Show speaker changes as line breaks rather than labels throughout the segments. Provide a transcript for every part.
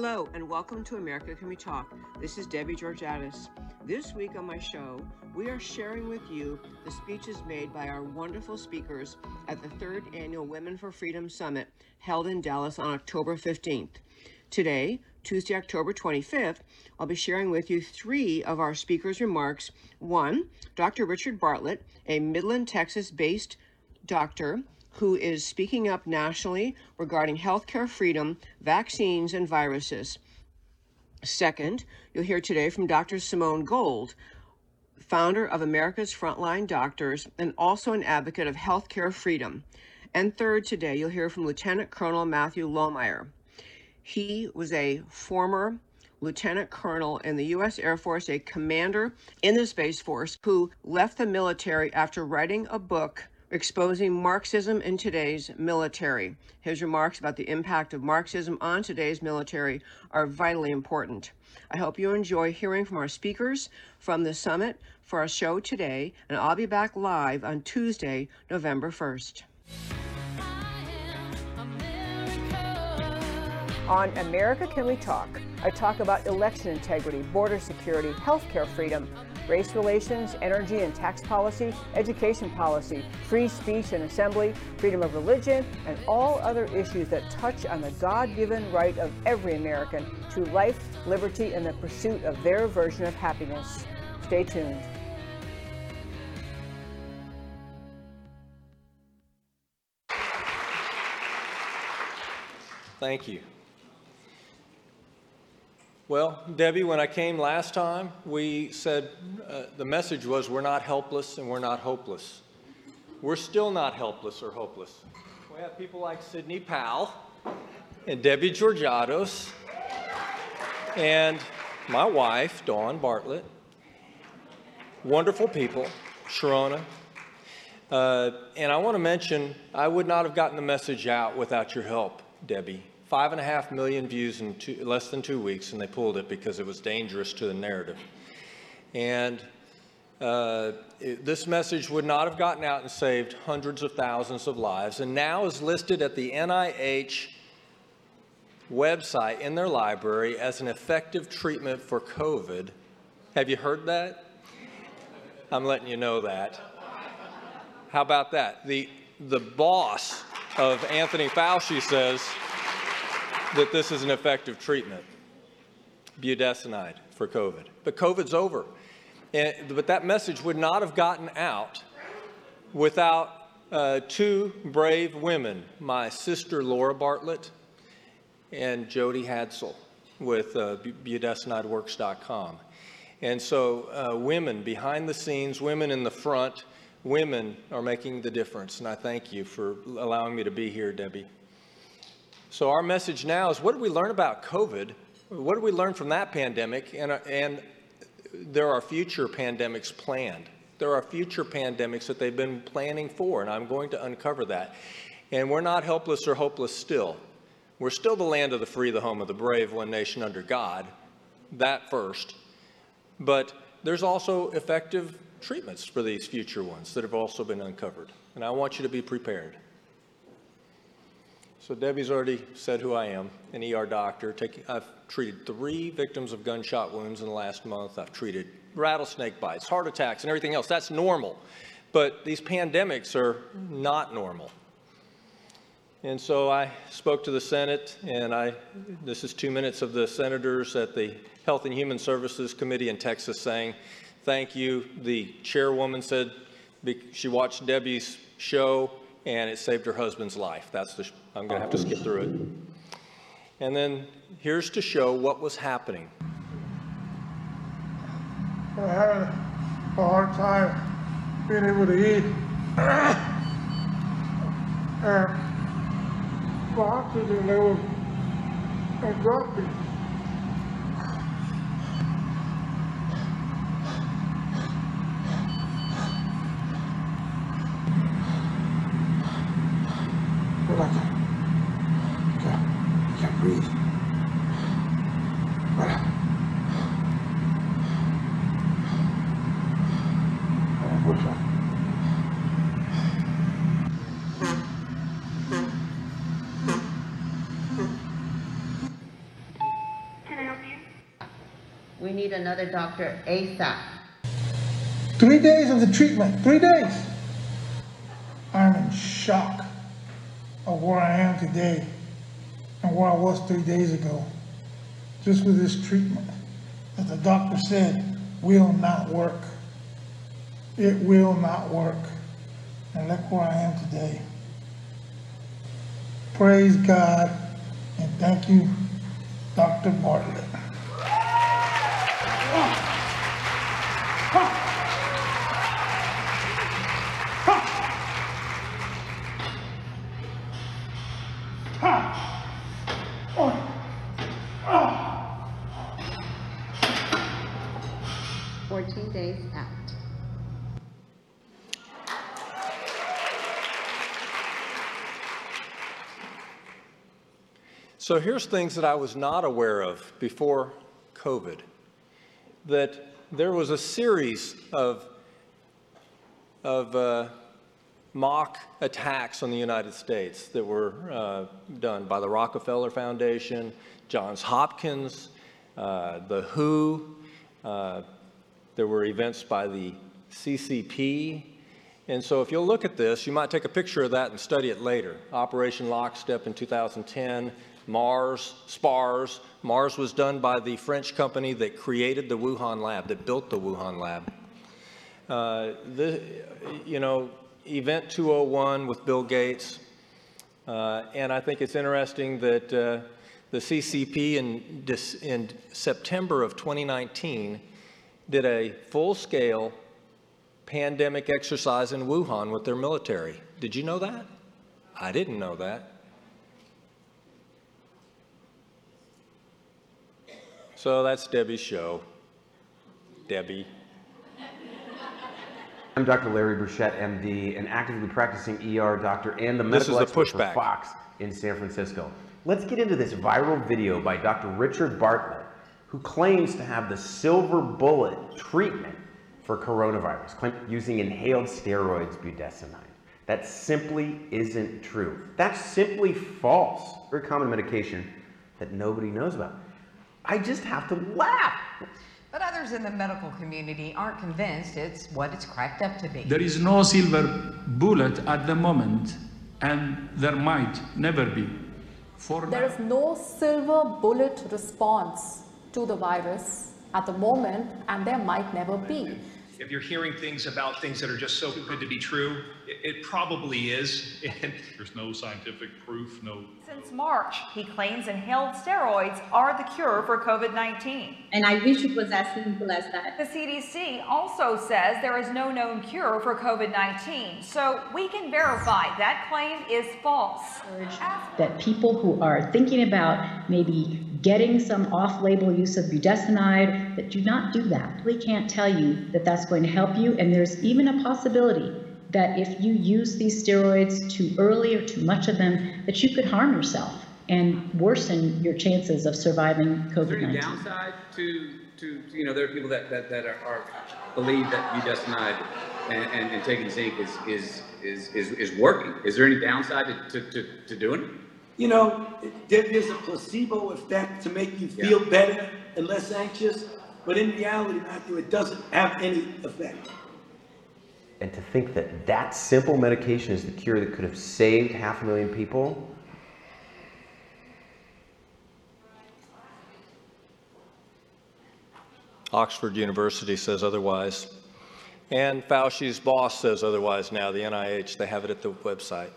Hello, and welcome to America Can We Talk. This is Debbie Georgatos. This week on my show, we are sharing with you the speeches made by our wonderful speakers at the third annual Women for Freedom Summit held in Dallas on October 15th. Today, Tuesday, October 25th, I'll be sharing with you three of our speakers' remarks. One, Dr. Richard Bartlett, a Midland, Texas based doctor who is speaking up nationally regarding healthcare freedom, vaccines, and viruses. Second, you'll hear today from Dr. Simone Gold, founder of America's Frontline Doctors and also an advocate of healthcare freedom. And third, today you'll hear from Lieutenant Colonel Matthew Lohmeier. He was a former lieutenant colonel in the U.S. Air Force, a commander in the Space Force, who left the military after writing a book exposing Marxism in today's military. His remarks about the impact of Marxism on today's military are vitally important. I hope you enjoy hearing from our speakers from the summit for our show today, and I'll be back live on Tuesday, November 1st. On America Can We Talk, I talk about election integrity, border security, healthcare freedom, race relations, energy and tax policy, education policy, free speech and assembly, freedom of religion, and all other issues that touch on the God given right of every American to life, liberty, and the pursuit of their version of happiness. Stay tuned.
Thank you. Well, Debbie, when I came last time, we said uh, the message was we're not helpless and we're not hopeless. We're still not helpless or hopeless. We have people like Sidney Powell and Debbie Georgatos and my wife, Dawn Bartlett. Wonderful people, Sharona. Uh, and I want to mention, I would not have gotten the message out without your help, Debbie five and a half million views in two, less than two weeks, and they pulled it because it was dangerous to the narrative. And uh, it, this message would not have gotten out and saved hundreds of thousands of lives, and now is listed at the NIH website in their library as an effective treatment for COVID. Have you heard that? I'm letting you know that. How about that? The, the boss of Anthony Fauci says that this is an effective treatment, budesonide for COVID. But COVID's over. And, but that message would not have gotten out without uh, two brave women, my sister Laura Bartlett and Jody Hadsell with uh, budesonideworks.com. And so, uh, women behind the scenes, women in the front, women are making the difference. And I thank you for allowing me to be here, Debbie. So our message now is what did we learn about COVID? What did we learn from that pandemic? And, uh, and there are future pandemics planned. There are future pandemics that they've been planning for, and I'm going to uncover that. And we're not helpless or hopeless still. We're still the land of the free, the home of the brave, one nation under God. That first. But there's also effective treatments for these future ones that have also been uncovered. And I want you to be prepared. So Debbie's already said who I am, an ER doctor. Taking, I've treated three victims of gunshot wounds in the last month. I've treated rattlesnake bites, heart attacks, and everything else. That's normal. But these pandemics are not normal. And so I spoke to the Senate, and I, this is two minutes of the senators at the Health and Human Services Committee in Texas saying, thank you. The chairwoman said she watched Debbie's show and it saved her husband's life. That's the, I'm going to have to skip through it. And then here's to show what was happening.
I had a hard time being able to eat. and my oxygen level had dropped
need another doctor ASAP.
Three days of the treatment, three days. I'm in shock of where I am today and where I was three days ago. Just with this treatment that the doctor said will not work. It will not work. And look where I am today. Praise God and thank you, Dr. Bartlett.
14 days out.
So here's things that I was not aware of before COVID. That there was a series of, of uh, mock attacks on the United States that were uh, done by the Rockefeller Foundation, Johns Hopkins, uh, the WHO. Uh, there were events by the CCP. And so if you'll look at this, you might take a picture of that and study it later. Operation Lockstep in 2010, Mars, SPARS. Mars was done by the French company that created the Wuhan lab, that built the Wuhan lab. Uh, the, you know, Event 201 with Bill Gates. Uh, and I think it's interesting that uh, the CCP in, in September of 2019 did a full-scale pandemic exercise in Wuhan with their military. Did you know that? I didn't know that. So that's Debbie's show. Debbie.
I'm Dr. Larry Bruchette, MD, an actively practicing ER doctor and the medical
the
expert for
pushback.
Fox in San Francisco. Let's get into this viral video by Dr. Richard Bartlett, who claims to have the silver bullet treatment for coronavirus, using inhaled steroids budesonide. That simply isn't true. That's simply false. Very common medication that nobody knows about. I just have to laugh.
But others in the medical community aren't convinced it's what it's cracked up to be.
There is no silver bullet at the moment, and there might never be. For
There is no silver bullet response to the virus at the moment, and there might never be.
If you're hearing things about things that are just so good to be true, it, it probably is. And
There's no scientific proof, no
Since March, he claims inhaled steroids are the cure for COVID 19.
And I wish it was as simple as that.
The CDC also says there is no known cure for COVID 19, so we can verify that claim is false.
That people who are thinking about maybe getting some off label use of budesonide, that do not do that. We can't tell you that that's going to help you, and there's even a possibility that if you use these steroids too early or too much of them, that you could harm yourself and worsen your chances of surviving COVID-19.
Is there any downside to, to, to, you know, there are people that, that, that are, are believe that budesonide and, and, and taking zinc is, is, is, is, is working. Is there any downside to, to, to, to doing it?
You know, there is a placebo effect to make you feel better and less anxious, but in reality, Matthew, it doesn't have any effect.
And to think that that simple medication is the cure that could have saved half a million people,
Oxford University says otherwise. And Fauci's boss says otherwise now, the NIH. They have it at the website.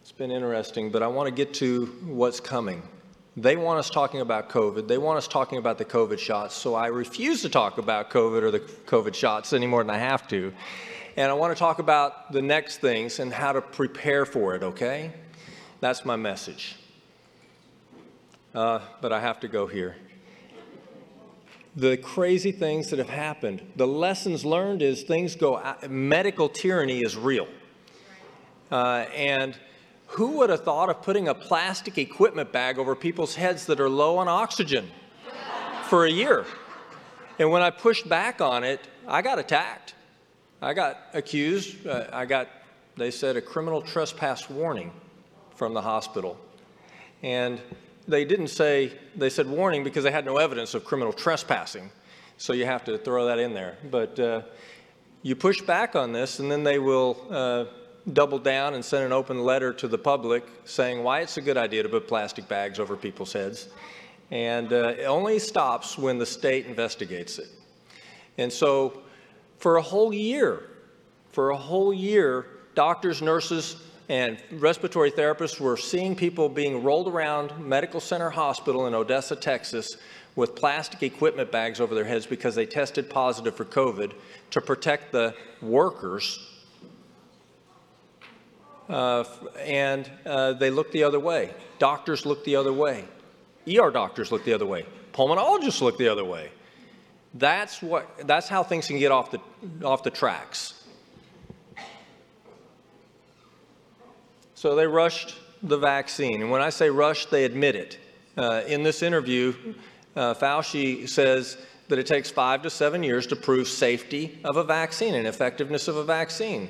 It's been interesting, but I want to get to what's coming. They want us talking about COVID. They want us talking about the COVID shots. So I refuse to talk about COVID or the COVID shots any more than I have to. And I want to talk about the next things and how to prepare for it, okay? That's my message. Uh, but I have to go here. The crazy things that have happened, the lessons learned is things go, out, medical tyranny is real. Uh, and who would have thought of putting a plastic equipment bag over people's heads that are low on oxygen for a year? And when I pushed back on it, I got attacked. I got accused. Uh, I got, they said, a criminal trespass warning from the hospital. And they didn't say, they said warning because they had no evidence of criminal trespassing. So you have to throw that in there. But uh, you push back on this, and then they will uh, double down and send an open letter to the public saying why it's a good idea to put plastic bags over people's heads. And uh, it only stops when the state investigates it. And so for a whole year, for a whole year, doctors, nurses, and respiratory therapists were seeing people being rolled around Medical Center Hospital in Odessa, Texas, with plastic equipment bags over their heads because they tested positive for COVID to protect the workers. Uh, and uh, they look the other way. Doctors look the other way. ER doctors look the other way. Pulmonologists look the other way. That's what. That's how things can get off the off the tracks. So they rushed the vaccine, and when I say rushed, they admit it. Uh, in this interview, uh, Fauci says that it takes five to seven years to prove safety of a vaccine and effectiveness of a vaccine.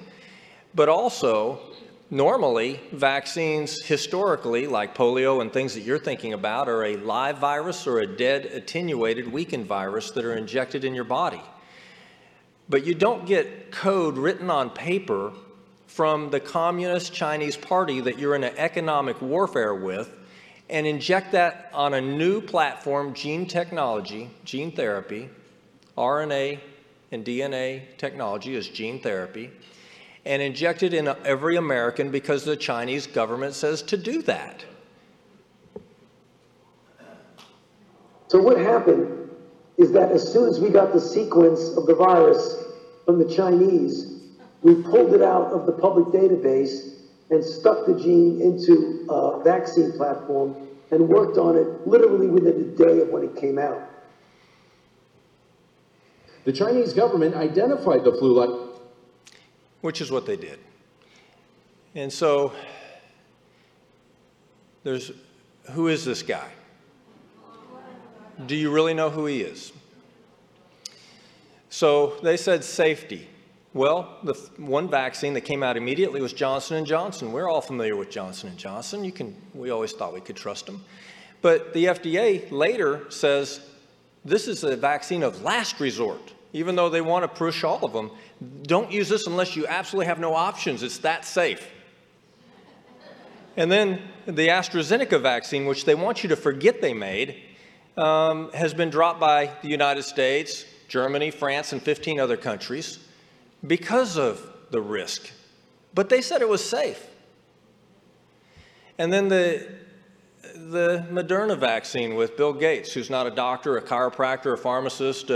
But also, normally, vaccines historically, like polio and things that you're thinking about, are a live virus or a dead, attenuated, weakened virus that are injected in your body. But you don't get code written on paper from the Communist Chinese Party that you're in an economic warfare with and inject that on a new platform, gene technology, gene therapy, RNA and DNA technology is gene therapy, and inject it in every American because the Chinese government says to do that.
So what happened is that as soon as we got the sequence of the virus from the Chinese, we pulled it out of the public database and stuck the gene into a vaccine platform and worked on it literally within a day of when it came out.
The Chinese government identified the flu like.
Which is what they did. And so, there's who is this guy? Do you really know who he is? So they said safety. Well, the one vaccine that came out immediately was Johnson & Johnson. We're all familiar with Johnson & Johnson. You can, we always thought we could trust them. But the FDA later says this is a vaccine of last resort. Even though they want to push all of them, don't use this unless you absolutely have no options. It's that safe. And then the AstraZeneca vaccine, which they want you to forget they made, um, has been dropped by the United States, Germany, France, and 15 other countries because of the risk. But they said it was safe. And then the, the Moderna vaccine with Bill Gates, who's not a doctor, a chiropractor, a pharmacist,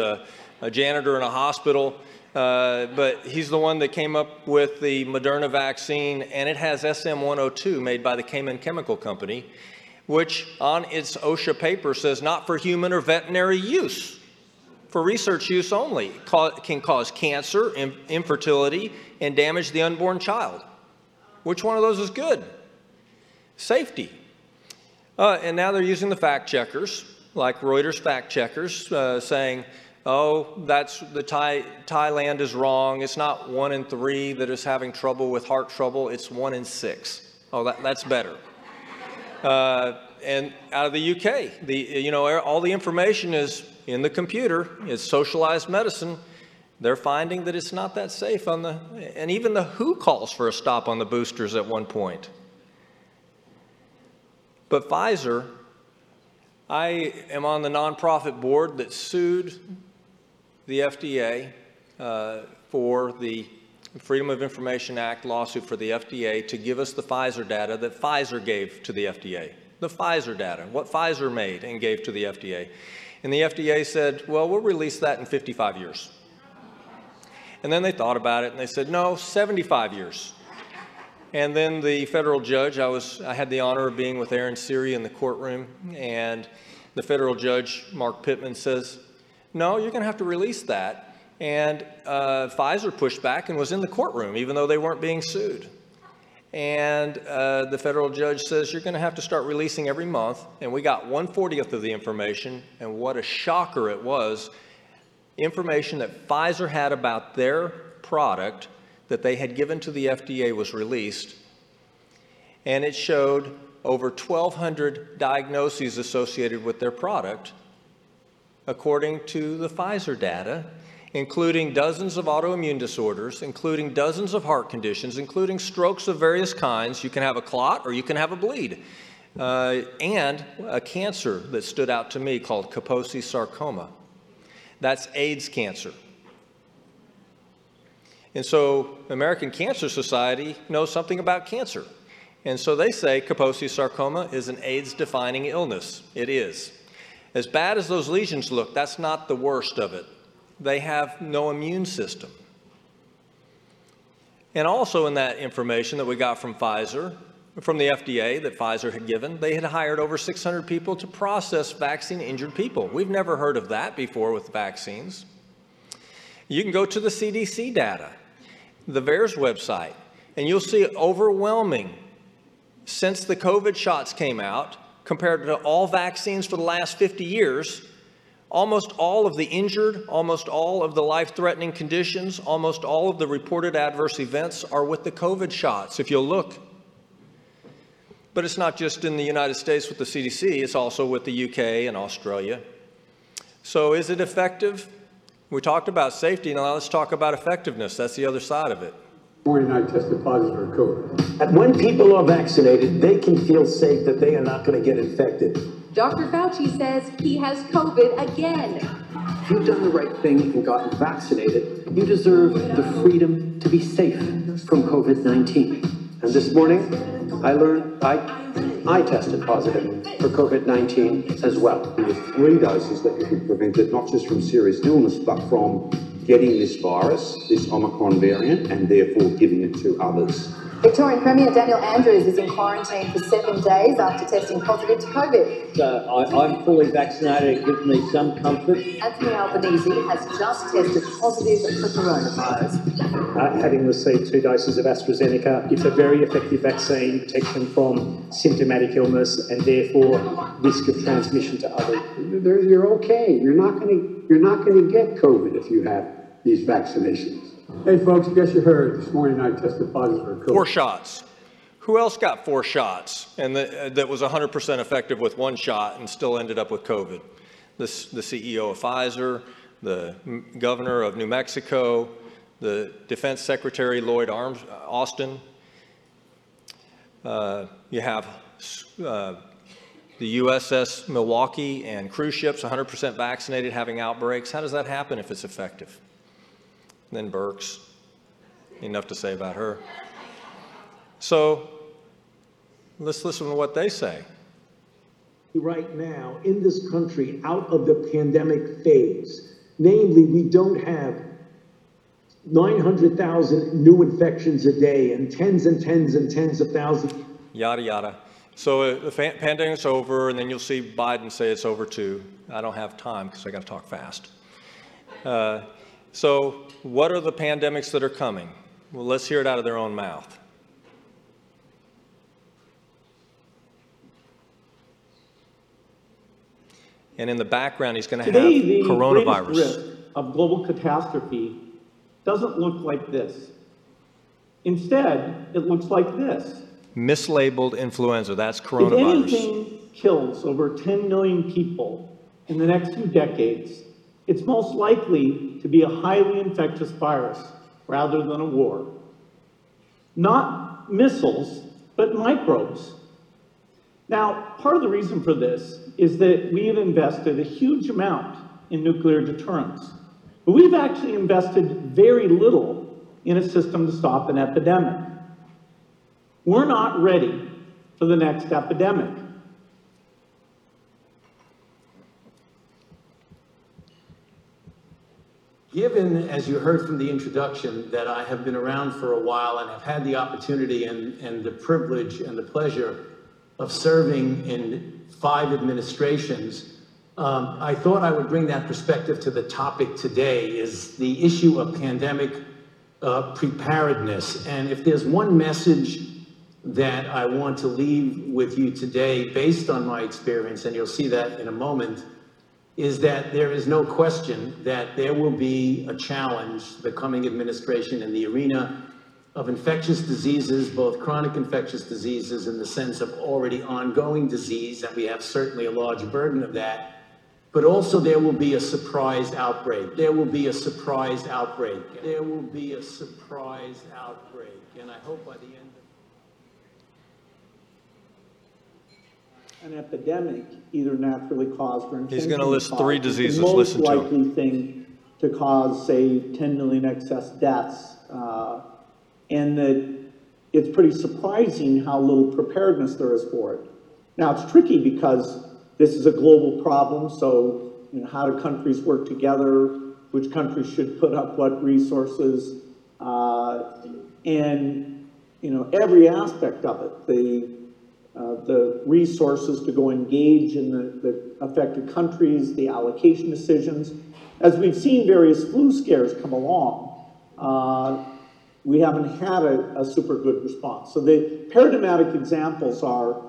a janitor in a hospital, uh, but he's the one that came up with the Moderna vaccine, and it has SM102 made by the Cayman Chemical Company, which on its OSHA paper says not for human or veterinary use for research use only can cause cancer, infertility, and damage the unborn child. Which one of those is good? Safety. Uh, and now they're using the fact checkers, like Reuters fact checkers, uh, saying, oh, that's the Thai, Thailand is wrong. It's not one in three that is having trouble with heart trouble. It's one in six. Oh, that, that's better. Uh, and out of the UK, the, you know, all the information is in the computer, it's socialized medicine, they're finding that it's not that safe on the, and even the WHO calls for a stop on the boosters at one point. But Pfizer, I am on the nonprofit board that sued the FDA uh, for the Freedom of Information Act lawsuit for the FDA to give us the Pfizer data that Pfizer gave to the FDA. The Pfizer data, what Pfizer made and gave to the FDA. And the FDA said, well, we'll release that in 55 years. And then they thought about it and they said, no, 75 years. And then the federal judge, I, was, I had the honor of being with Aaron Siri in the courtroom, and the federal judge, Mark Pittman, says, no, you're going to have to release that. And uh, Pfizer pushed back and was in the courtroom, even though they weren't being sued. And uh, the federal judge says, you're going to have to start releasing every month. And we got 140th of the information. And what a shocker it was. Information that Pfizer had about their product that they had given to the FDA was released. And it showed over 1,200 diagnoses associated with their product, according to the Pfizer data, including dozens of autoimmune disorders, including dozens of heart conditions, including strokes of various kinds. You can have a clot or you can have a bleed. Uh, and a cancer that stood out to me called Kaposi sarcoma. That's AIDS cancer. And so, American Cancer Society knows something about cancer. And so they say Kaposi sarcoma is an AIDS defining illness. It is. As bad as those lesions look, that's not the worst of it. They have no immune system. And also, in that information that we got from Pfizer, from the FDA that Pfizer had given, they had hired over 600 people to process vaccine injured people. We've never heard of that before with vaccines. You can go to the CDC data, the VAERS website, and you'll see overwhelming since the COVID shots came out, compared to all vaccines for the last 50 years, almost all of the injured, almost all of the life threatening conditions, almost all of the reported adverse events are with the COVID shots, if you'll look. But it's not just in the United States with the CDC, it's also with the UK and Australia. So, is it effective? We talked about safety, now let's talk about effectiveness. That's the other side of it.
Morning, I tested positive for COVID.
When people are vaccinated, they can feel safe that they are not going to get infected.
Dr. Fauci says he has COVID again.
If you've done the right thing and gotten vaccinated, you deserve the freedom to be safe from COVID 19. And this morning, I learned I, I tested positive for COVID 19 as well.
There's three doses that you can prevent it not just from serious illness, but from getting this virus, this Omicron variant, and therefore giving it to others.
Victorian Premier Daniel Andrews is in quarantine for seven days after testing positive to COVID.
So I, I'm fully vaccinated. It gives me some comfort.
Anthony Albanese has just tested positive for coronavirus.
Uh, having received two doses of AstraZeneca, it's a very effective vaccine, protection from symptomatic illness and therefore risk of transmission to others.
You're okay. You're not going to you're not going to get COVID if you have these vaccinations. Hey, folks, guess you heard this morning I tested positive for COVID.
Four shots. Who else got four shots and the, uh, that was 100% effective with one shot and still ended up with COVID? This, the CEO of Pfizer, the governor of New Mexico, the Defense Secretary Lloyd Arms, Austin. Uh, you have uh, the USS Milwaukee and cruise ships 100% vaccinated having outbreaks. How does that happen if it's effective? And then Birx, enough to say about her. So let's listen to what they say.
Right now, in this country, out of the pandemic phase, namely, we don't have 900,000 new infections a day and tens and tens and tens of thousands.
Yada, yada. So uh, the pandemic's over, and then you'll see Biden say it's over too. I don't have time because I got to talk fast. Uh, so, what are the pandemics that are coming? Well, let's hear it out of their own mouth. And in the background, he's going to have
the
coronavirus.
risk of global catastrophe doesn't look like this. Instead, it looks like this.
Mislabeled influenza, that's coronavirus.
If anything kills over 10 million people in the next few decades, it's most likely to be a highly infectious virus rather than a war. Not missiles, but microbes. Now, part of the reason for this is that we have invested a huge amount in nuclear deterrence, but we've actually invested very little in a system to stop an epidemic. We're not ready for the next epidemic.
Given, as you heard from the introduction, that I have been around for a while and have had the opportunity and, and the privilege and the pleasure of serving in five administrations, um, I thought I would bring that perspective to the topic today is the issue of pandemic uh, preparedness. And if there's one message that I want to leave with you today based on my experience, and you'll see that in a moment, is that there is no question that there will be a challenge, the coming administration in the arena of infectious diseases, both chronic infectious diseases in the sense of already ongoing disease, and we have certainly a large burden of that, but also there will be a surprise outbreak. There will be a surprise outbreak. There will be a surprise outbreak. And I hope by the end
An epidemic, either naturally caused or intentionally
He's gonna list three
caused, is. The most
Listen to him.
likely thing to cause, say, 10 million excess deaths. uh, And that it's pretty surprising how little preparedness there is for it. Now, it's tricky because this is a global problem, so you know, how do countries work together? Which countries should put up what resources? Uh, And, you know, every aspect of it, the, the resources to go engage in the, the affected countries, the allocation decisions. As we've seen various flu scares come along, uh, we haven't had a, a super good response. So the paradigmatic examples are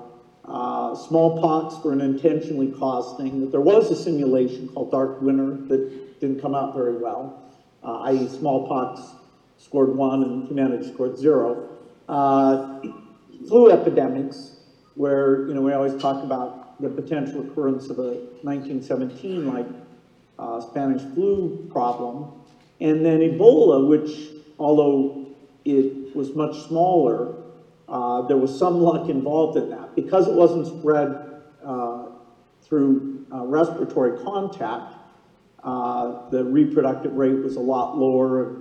uh, smallpox for an intentionally caused thing. There was a simulation called Dark Winter that didn't come out very well, uh, i.e. smallpox scored one and humanity scored zero. Uh, flu epidemics, where you know we always talk about the potential occurrence of a 1917 like uh, Spanish flu problem, and then Ebola, which although it was much smaller, uh, there was some luck involved in that because it wasn't spread uh, through uh, respiratory contact. Uh, the reproductive rate was a lot lower.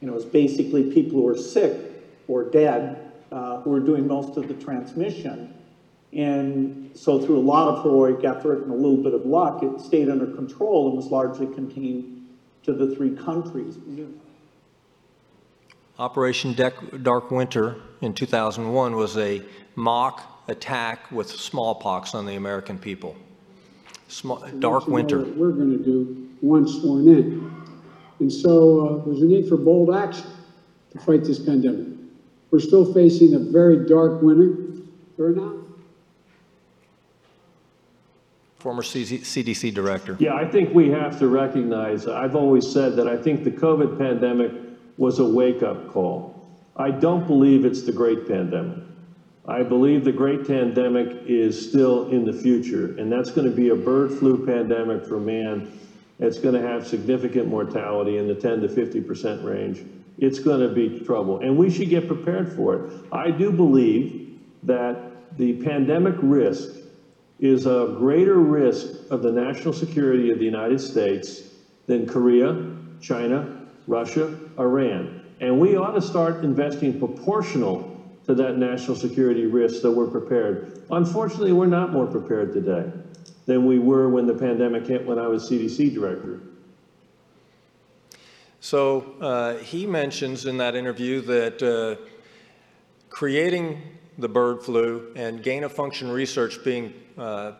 You know, it was basically people who were sick or dead uh, who were doing most of the transmission. And so through a lot of heroic effort and a little bit of luck, it stayed under control and was largely contained to the three countries.
Operation Dec- Dark Winter in 2001 was a mock attack with smallpox on the American people. Small, Dark
let you know
Winter.
we're going to do once sworn in. And so uh, there's a need for bold action to fight this pandemic. We're still facing a very dark winter. We're not.
Former CZ CDC director.
Yeah, I think we have to recognize, I've always said that I think the COVID pandemic was a wake-up call. I don't believe it's the great pandemic. I believe the great pandemic is still in the future, and that's going to be a bird flu pandemic for man. It's going to have significant mortality in the 10 to 50% range. It's going to be trouble, and we should get prepared for it. I do believe that the pandemic risk is a greater risk of the national security of the United States than Korea, China, Russia, Iran. And we ought to start investing proportional to that national security risk so we're prepared. Unfortunately, we're not more prepared today than we were when the pandemic hit when I was CDC director.
So uh, he mentions in that interview that uh, creating the bird flu and gain of function research being uh,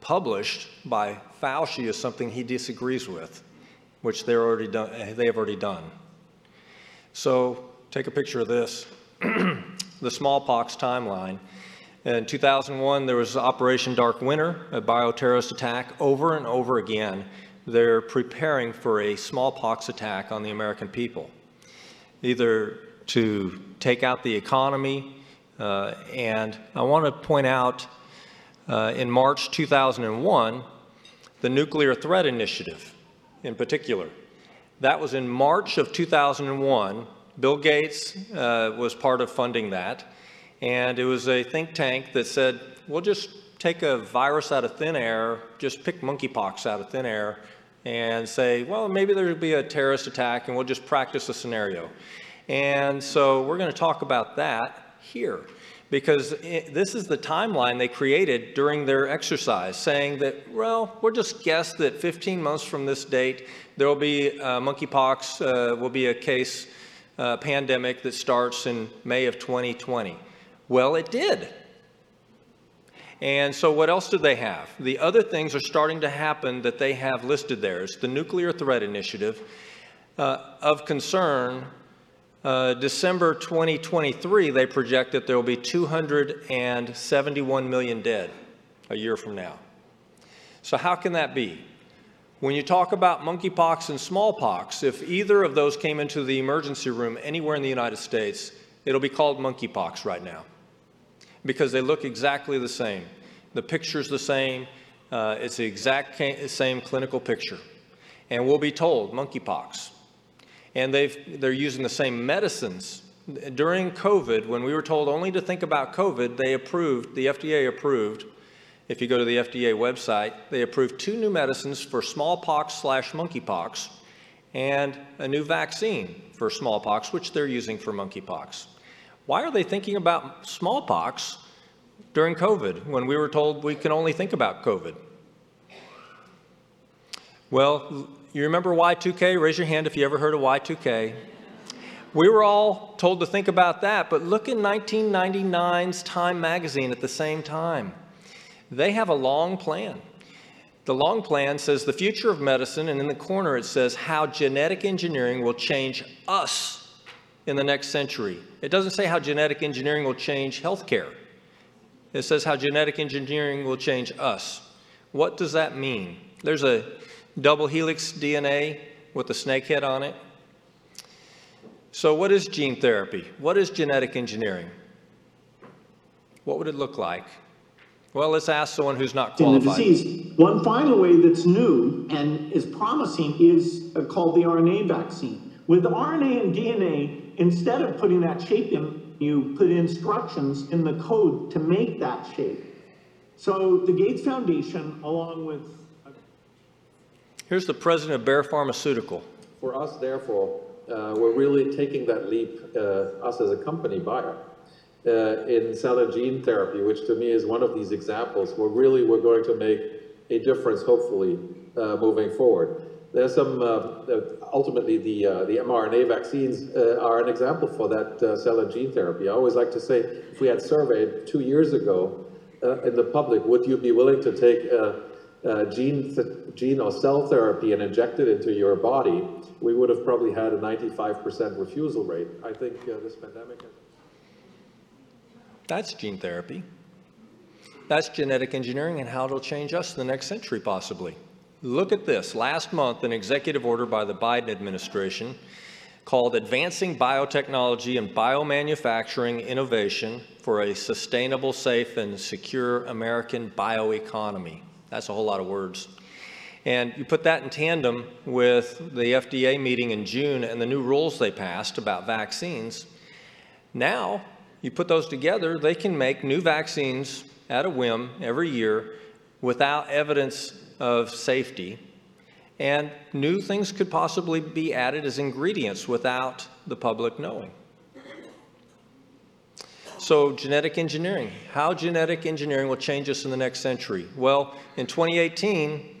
published by Fauci is something he disagrees with, which they're already done, they have already done. So take a picture of this, the smallpox timeline. In 2001, there was Operation Dark Winter, a bioterrorist attack over and over again. They're preparing for a smallpox attack on the American people, either to take out the economy. Uh, and I want to point out uh, in March 2001, the Nuclear Threat Initiative in particular. That was in March of 2001. Bill Gates uh, was part of funding that. And it was a think tank that said, we'll just take a virus out of thin air, just pick monkeypox out of thin air, and say, well, maybe there'll be a terrorist attack and we'll just practice a scenario. And so we're going to talk about that here because it, this is the timeline they created during their exercise, saying that, well, we'll just guess that 15 months from this date, there will be uh, monkeypox, uh, will be a case uh, pandemic that starts in May of 2020. Well, it did. And so what else do they have? The other things are starting to happen that they have listed there. It's the Nuclear Threat Initiative. Uh, of concern, uh, December 2023, they project that there will be 271 million dead a year from now. So how can that be? When you talk about monkeypox and smallpox, if either of those came into the emergency room anywhere in the United States, it'll be called monkeypox right now because they look exactly the same. The picture's the same. Uh, it's the exact same clinical picture. And we'll be told monkeypox. And they've, they're using the same medicines. During COVID, when we were told only to think about COVID, they approved, the FDA approved, if you go to the FDA website, they approved two new medicines for smallpox slash monkeypox and a new vaccine for smallpox, which they're using for monkeypox. Why are they thinking about smallpox during COVID when we were told we can only think about COVID? Well, you remember Y2K? Raise your hand if you ever heard of Y2K. We were all told to think about that, but look in 1999's Time magazine at the same time. They have a long plan. The long plan says the future of medicine, and in the corner it says how genetic engineering will change us in the next century. It doesn't say how genetic engineering will change healthcare. It says how genetic engineering will change us. What does that mean? There's a double helix DNA with a snake head on it. So, what is gene therapy? What is genetic engineering? What would it look like? Well, let's ask someone who's not
in the
qualified.
disease. One final way that's new and is promising is uh, called the RNA vaccine. With RNA and DNA, instead of putting that shape in, you put instructions in the code to make that shape. So the Gates Foundation, along with
Here's the president of Bayer Pharmaceutical.
For us, therefore, uh, we're really taking that leap, uh, us as a company, Bayer, uh, in cell and gene therapy, which to me is one of these examples where really we're going to make a difference, hopefully, uh, moving forward. There's some, uh, ultimately, the, uh, the mRNA vaccines uh, are an example for that cell and gene therapy. I always like to say, if we had surveyed two years ago in the public, would you be willing to take gene, gene or cell therapy and inject it into your body, we would have probably had a 95% refusal rate. I think uh, this pandemic has
That's gene therapy. That's genetic engineering and how it'll change us in the next century, possibly. Look at this. Last month, an executive order by the Biden administration called Advancing Biotechnology and Biomanufacturing Innovation for a Sustainable, Safe, and Secure American Bioeconomy. That's a whole lot of words. And you put that in tandem with the FDA meeting in June and the new rules they passed about vaccines. Now, you put those together, they can make new vaccines at a whim every year without evidence of safety. And new things could possibly be added as ingredients without the public knowing. So, genetic engineering. How genetic engineering will change us in the next century? Well, in 2018,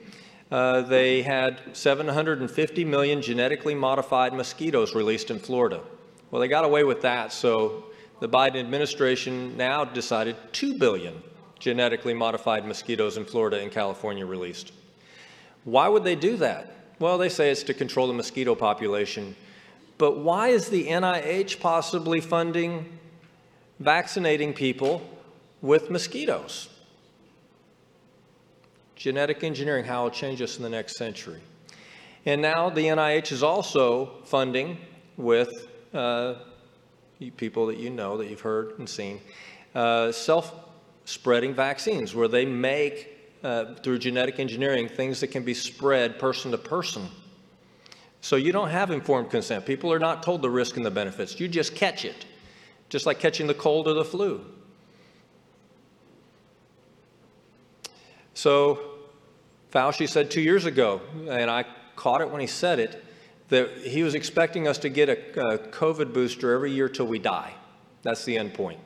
uh, they had 750 million genetically modified mosquitoes released in Florida. Well, they got away with that, so the Biden administration now decided 2 billion genetically modified mosquitoes in Florida and California released. Why would they do that? Well, they say it's to control the mosquito population. But why is the NIH possibly funding vaccinating people with mosquitoes? Genetic engineering, how it'll change us in the next century. And now the NIH is also funding with uh, people that you know, that you've heard and seen, uh, self-spreading vaccines, where they make, uh, through genetic engineering, things that can be spread person to person. So you don't have informed consent. People are not told the risk and the benefits. You just catch it, just like catching the cold or the flu. So Fauci said two years ago, and I caught it when he said it, that he was expecting us to get a, a COVID booster every year till we die. That's the end point.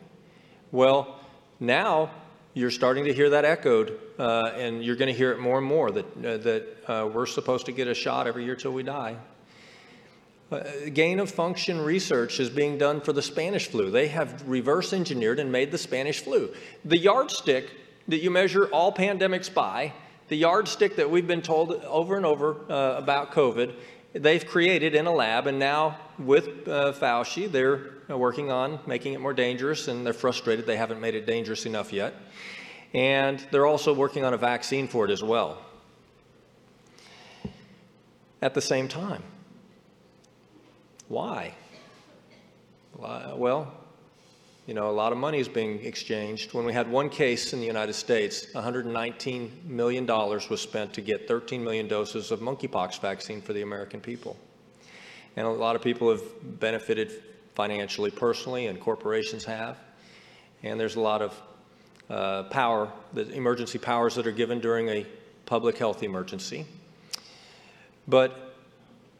Well, now you're starting to hear that echoed, uh, and you're going to hear it more and more that, uh, that uh, we're supposed to get a shot every year till we die. Uh, gain of function research is being done for the Spanish flu. They have reverse engineered and made the Spanish flu. The yardstick that you measure all pandemics by, the yardstick that we've been told over and over uh, about COVID, they've created in a lab, and now with uh, Fauci, they're working on making it more dangerous, and they're frustrated they haven't made it dangerous enough yet. And they're also working on a vaccine for it as well. at the same time. Why? Well, you know, a lot of money is being exchanged. When we had one case in the United States, $119 million was spent to get 13 million doses of monkeypox vaccine for the American people. And a lot of people have benefited financially, personally, and corporations have. And there's a lot of uh, power, the emergency powers that are given during a public health emergency. But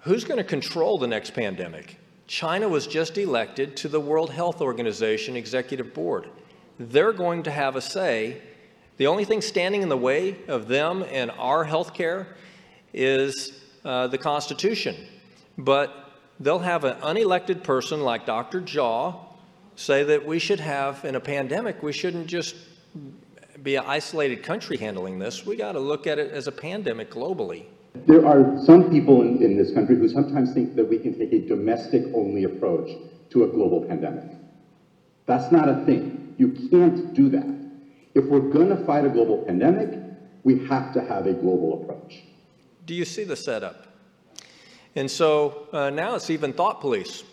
who's going to control the next pandemic? China was just elected to the World Health Organization Executive Board. They're going to have a say. The only thing standing in the way of them and our health care is uh, the Constitution. But they'll have an unelected person like Dr. Jha say that we should have, in a pandemic, we shouldn't just be an isolated country handling this. We got to look at it as a pandemic globally.
There are some people in, in this country who sometimes think that we can take a domestic-only approach to a global pandemic. That's not a thing. You can't do that. If we're going to fight a global pandemic, we have to have a global approach.
Do you see the setup? And so uh, now it's even thought police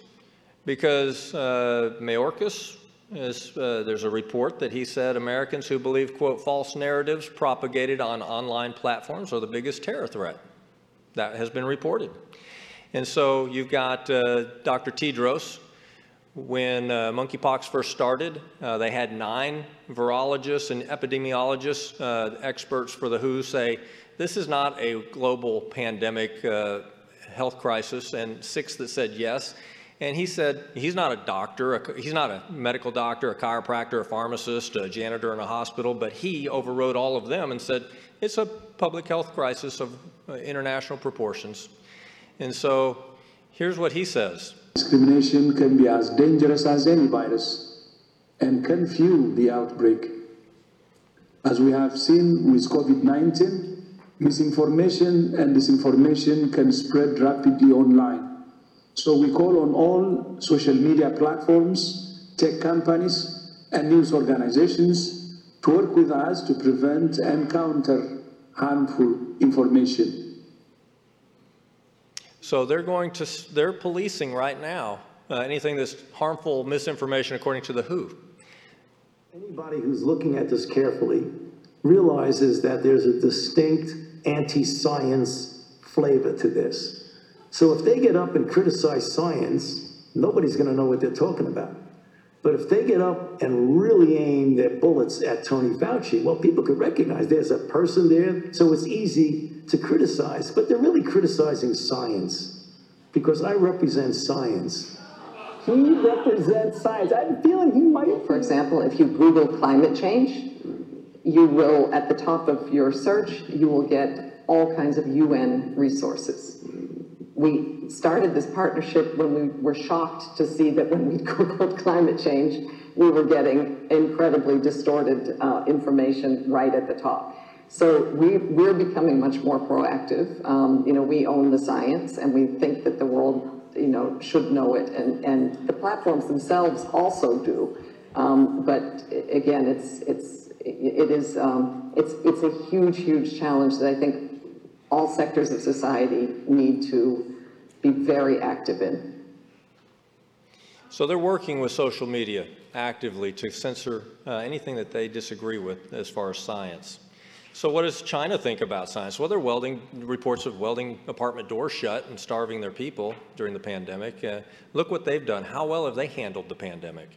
because uh, Mayorkas, is, uh, there's a report that he said Americans who believe, quote, false narratives propagated on online platforms are the biggest terror threat. That has been reported. And so you've got uh, Dr. Tedros. When uh, monkeypox first started, uh, they had nine virologists and epidemiologists, uh, experts for the WHO, say this is not a global pandemic uh, health crisis, and six that said yes. And he said he's not a doctor, a, he's not a medical doctor, a chiropractor, a pharmacist, a janitor in a hospital, but he overrode all of them and said it's a public health crisis of uh, international proportions. And so here's what he says.
Discrimination can be as dangerous as any virus and can fuel the outbreak. As we have seen with COVID-19, misinformation and disinformation can spread rapidly online. So we call on all social media platforms, tech companies, and news organizations to work with us to prevent and counter harmful information.
So they're going to, they're policing right now uh, anything that's harmful misinformation according to the WHO.
Anybody who's looking at this carefully realizes that there's a distinct anti-science flavor to this. So if they get up and criticize science, nobody's going to know what they're talking about. But if they get up and really aim their bullets at Tony Fauci, well, people could recognize there's a person there, so it's easy to criticize. But they're really criticizing science because I represent science.
He represents science. I'm feeling he might.
For example, if you Google climate change, you will, at the top of your search, you will get all kinds of UN resources. We started this partnership when we were shocked to see that when we Googled climate change, we were getting incredibly distorted uh, information right at the top. So we, we're becoming much more proactive. Um, you know, we own the science and we think that the world, you know, should know it. And, and the platforms themselves also do. Um, but again, it's, it's, it is, um, it's, it's a huge, huge challenge that I think all sectors of society need to be very active in.
So they're working with social media actively to censor uh, anything that they disagree with as far as science. So what does China think about science? Well, they're welding reports of welding apartment doors shut and starving their people during the pandemic. Uh, look what they've done. How well have they handled the pandemic?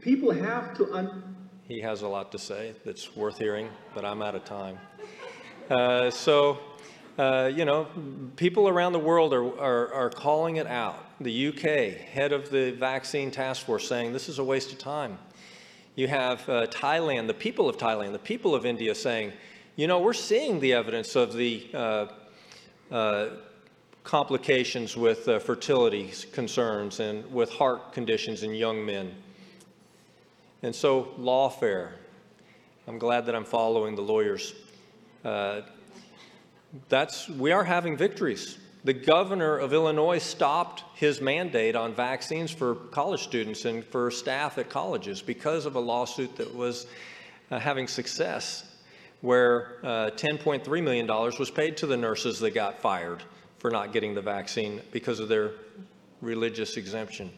People have to un-
he has a lot to say that's worth hearing, but I'm out of time. Uh, so, uh, you know, people around the world are, are, are, calling it out. The UK, head of the vaccine task force, saying this is a waste of time. You have uh, Thailand, the people of Thailand, the people of India saying, you know, we're seeing the evidence of the uh, uh, complications with fertility concerns and with heart conditions in young men. And so, lawfare. I'm glad that I'm following the lawyers. Uh, that's, we are having victories. The governor of Illinois stopped his mandate on vaccines for college students and for staff at colleges because of a lawsuit that was uh, having success. where uh, $10.3 million was paid to the nurses that got fired for not getting the vaccine because of their religious exemption.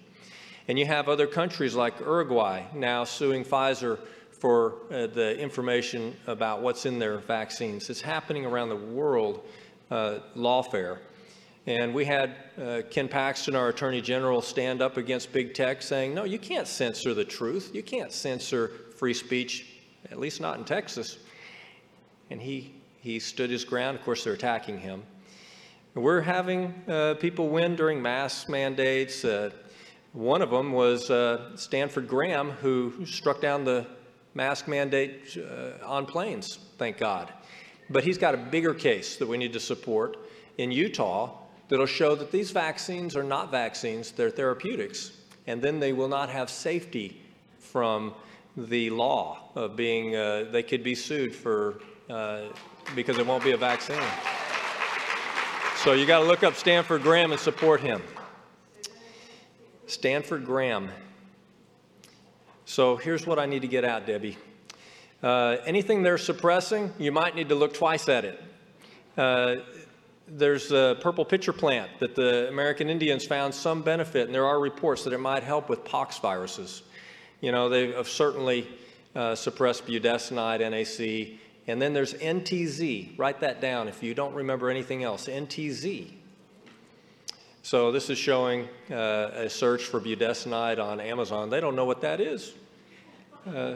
And you have other countries like Uruguay now suing Pfizer for uh, the information about what's in their vaccines. It's happening around the world, uh, lawfare. And we had uh, Ken Paxton, our Attorney General, stand up against big tech saying, no, you can't censor the truth. You can't censor free speech, at least not in Texas. And he, he stood his ground. Of course, they're attacking him. We're having uh, people win during mask mandates. Uh, one of them was uh, Stanford Graham, who struck down the mask mandate uh, on planes, thank God. But he's got a bigger case that we need to support in Utah that'll show that these vaccines are not vaccines, they're therapeutics. And then they will not have safety from the law of being, uh, they could be sued for, uh, because it won't be a vaccine. So you got to look up Stanford Graham and support him. Stanford Graham. So here's what I need to get out, Debbie. Uh, anything they're suppressing, you might need to look twice at it. Uh, there's a purple pitcher plant that the American Indians found some benefit, and there are reports that it might help with pox viruses. You know, they have certainly uh, suppressed budesonide, NAC, and then there's NTZ. Write that down if you don't remember anything else. NTZ. So this is showing uh, a search for budesonide on Amazon. They don't know what that is. Uh,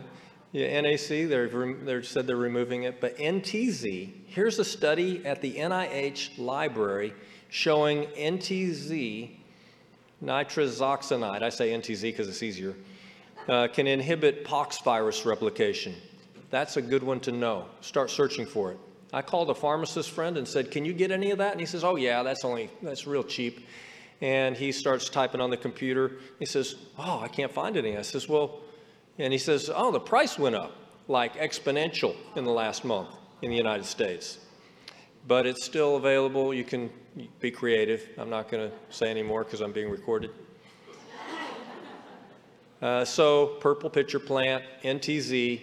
yeah, NAC, they've, they've said they're removing it. But NTZ, here's a study at the NIH library showing NTZ, nitazoxanide, I say NTZ because it's easier, uh, can inhibit pox virus replication. That's a good one to know. Start searching for it. I called a pharmacist friend and said, "Can you get any of that?" And he says, "Oh yeah, that's only that's real cheap." And he starts typing on the computer. He says, "Oh, I can't find any." I says, "Well," and he says, "Oh, the price went up like exponential in the last month in the United States." But it's still available. You can be creative. I'm not going to say any more because I'm being recorded. Uh, so, purple pitcher plant, NTZ,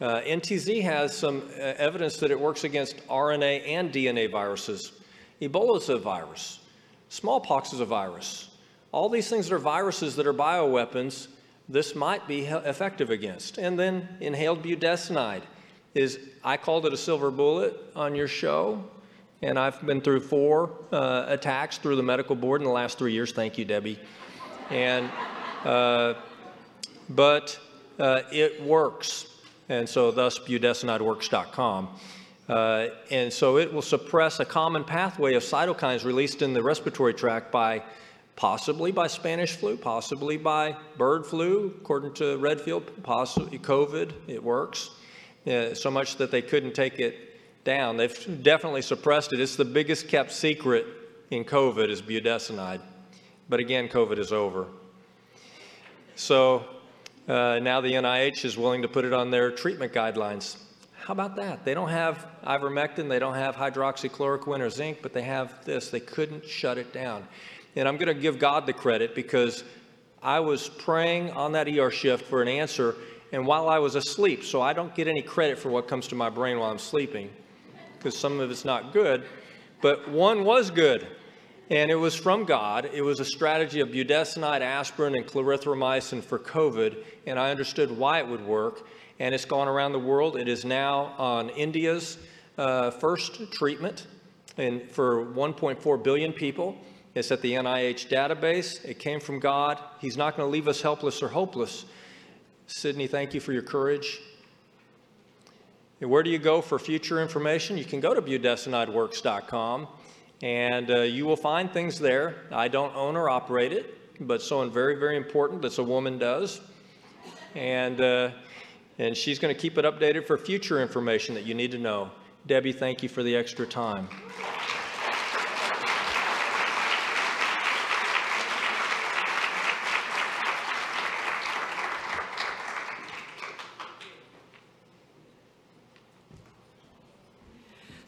uh, NTZ has some uh, evidence that it works against RNA and DNA viruses. Ebola is a virus. Smallpox is a virus. All these things are viruses that are bioweapons. This might be effective against. And then inhaled budesonide is, I called it a silver bullet on your show. And I've been through four uh, attacks through the medical board in the last three years. Thank you, Debbie. And, uh, but uh, it works and so thus budesonideworks.com. Uh, and so it will suppress a common pathway of cytokines released in the respiratory tract by possibly by Spanish flu, possibly by bird flu, according to Redfield, possibly COVID, it works. Uh, so much that they couldn't take it down. They've definitely suppressed it. It's the biggest kept secret in COVID is budesonide. But again, COVID is over. So uh, now the NIH is willing to put it on their treatment guidelines. How about that? They don't have ivermectin, they don't have hydroxychloroquine or zinc, but they have this. They couldn't shut it down. And I'm going to give God the credit because I was praying on that ER shift for an answer, and while I was asleep, so I don't get any credit for what comes to my brain while I'm sleeping, because some of it's not good, but one was good. And it was from God. It was a strategy of budesonide, aspirin, and clarithromycin for COVID. And I understood why it would work. And it's gone around the world. It is now on India's uh, first treatment and for 1.4 billion people. It's at the NIH database. It came from God. He's not going to leave us helpless or hopeless. Sydney, thank you for your courage. And where do you go for future information? You can go to budesonideworks.com. And uh, you will find things there. I don't own or operate it, but someone very, very important that's a woman does. And, uh, and she's going to keep it updated for future information that you need to know. Debbie, thank you for the extra time.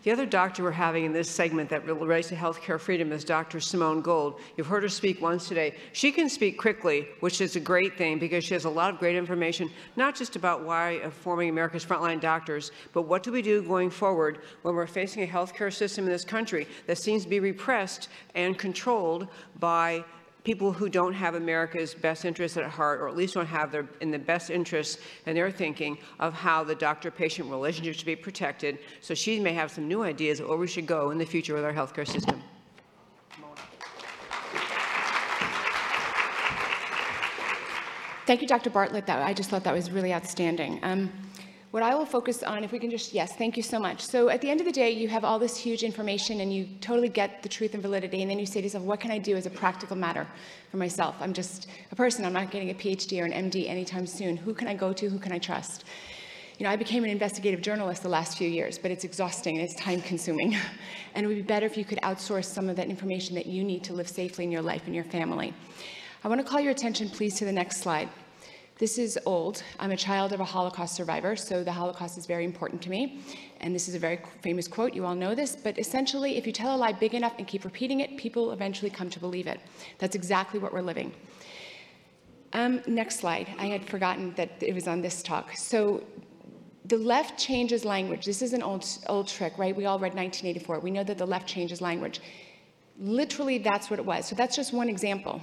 The other doctor we're having in this segment that relates to healthcare freedom is Dr. Simone Gold. You've heard her speak once today. She can speak quickly, which is a great thing because she has a lot of great information, not just about why forming America's frontline doctors, but what do we do going forward when we're facing a healthcare system in this country that seems to be repressed and controlled by people who don't have America's best interests at heart, or at least don't have their in the best interests in their thinking of how the doctor-patient relationship should be protected. So she may have some new ideas of where we should go in the future with our healthcare system.
Thank you, Dr. Bartlett. That, I just thought that was really outstanding. Um, what I will focus on, if we can just, yes, thank you so much. So at the end of the day, you have all this huge information and you totally get the truth and validity, and then you say to yourself, what can I do as a practical matter for myself? I'm just a person, I'm not getting a PhD or an MD anytime soon. Who can I go to? Who can I trust? You know, I became an investigative journalist the last few years, but it's exhausting and it's time consuming. and it would be better if you could outsource some of that information that you need to live safely in your life and your family. I want to call your attention, please, to the next slide. This is old. I'm a child of a Holocaust survivor, so the Holocaust is very important to me. And this is a very famous quote, you all know this, but essentially, if you tell a lie big enough and keep repeating it, people eventually come to believe it. That's exactly what we're living. Um, next slide. I had forgotten that it was on this talk. So the left changes language. This is an old, old trick, right? We all read 1984. We know that the left changes language. Literally, that's what it was. So that's just one example.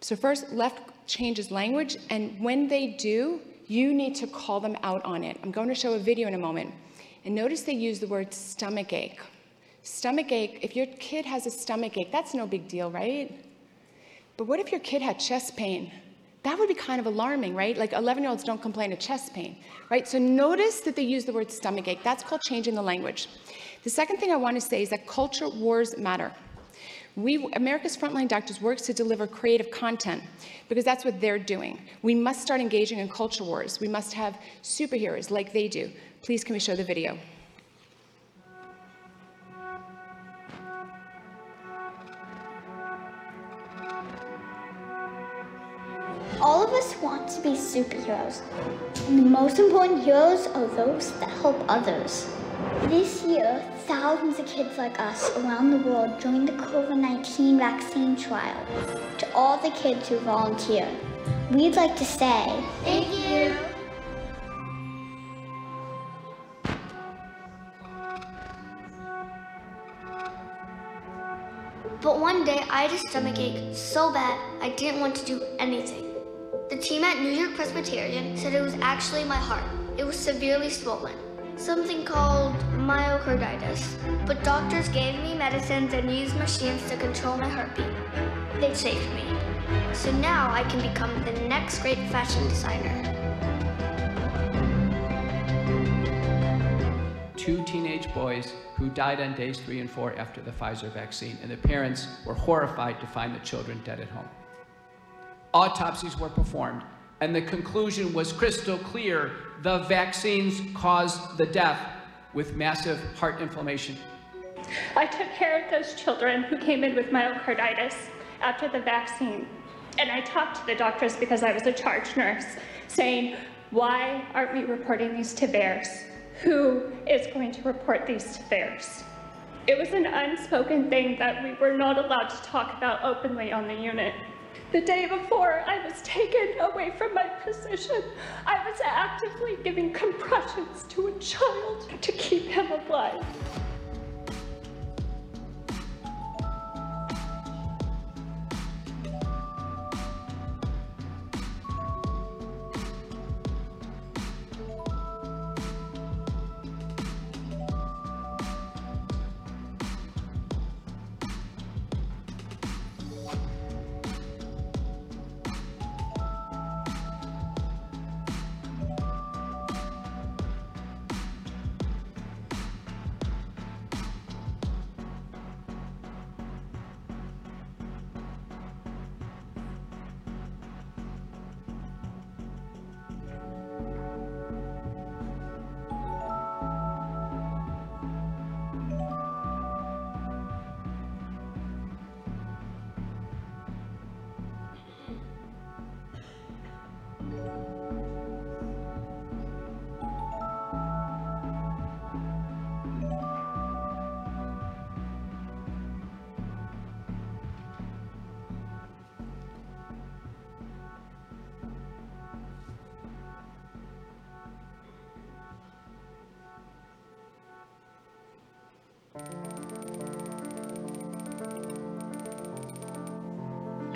So first, left changes language, and when they do, you need to call them out on it. I'm going to show a video in a moment. And notice they use the word stomach ache. Stomach ache, if your kid has a stomach ache, that's no big deal, right? But what if your kid had chest pain? That would be kind of alarming, right? Like 11 year olds don't complain of chest pain, right? So notice that they use the word stomach ache. That's called changing the language. The second thing I want to say is that culture wars matter. We, America's Frontline Doctors works to deliver creative content because that's what they're doing. We must start engaging in culture wars. We must have superheroes like they do. Please, can we show the video?
All of us want to be superheroes. And the most important heroes are those that help others. This year, thousands of kids like us around the world joined the COVID-19 vaccine trial. To all the kids who volunteered, we'd like to say, Thank you. But one day I had a stomach ache so bad I didn't want to do anything. The team at New York Presbyterian said it was actually my heart. It was severely swollen something called myocarditis. But doctors gave me medicines and used machines to control my heartbeat. They saved me. So now I can become the next great fashion designer.
Two teenage boys who died on days three and four after the Pfizer vaccine, and the parents were horrified to find the children dead at home. Autopsies were performed, and the conclusion was crystal clear the vaccines caused the death with massive heart inflammation.
I took care of those children who came in with myocarditis after the vaccine. And I talked to the doctors because I was a charge nurse, saying, why aren't we reporting these to VAERS? Who is going to report these to VAERS? It was an unspoken thing that we were not allowed to talk about openly on the unit. The day before I was taken away from my position, I was actively giving compressions to a child to keep him alive.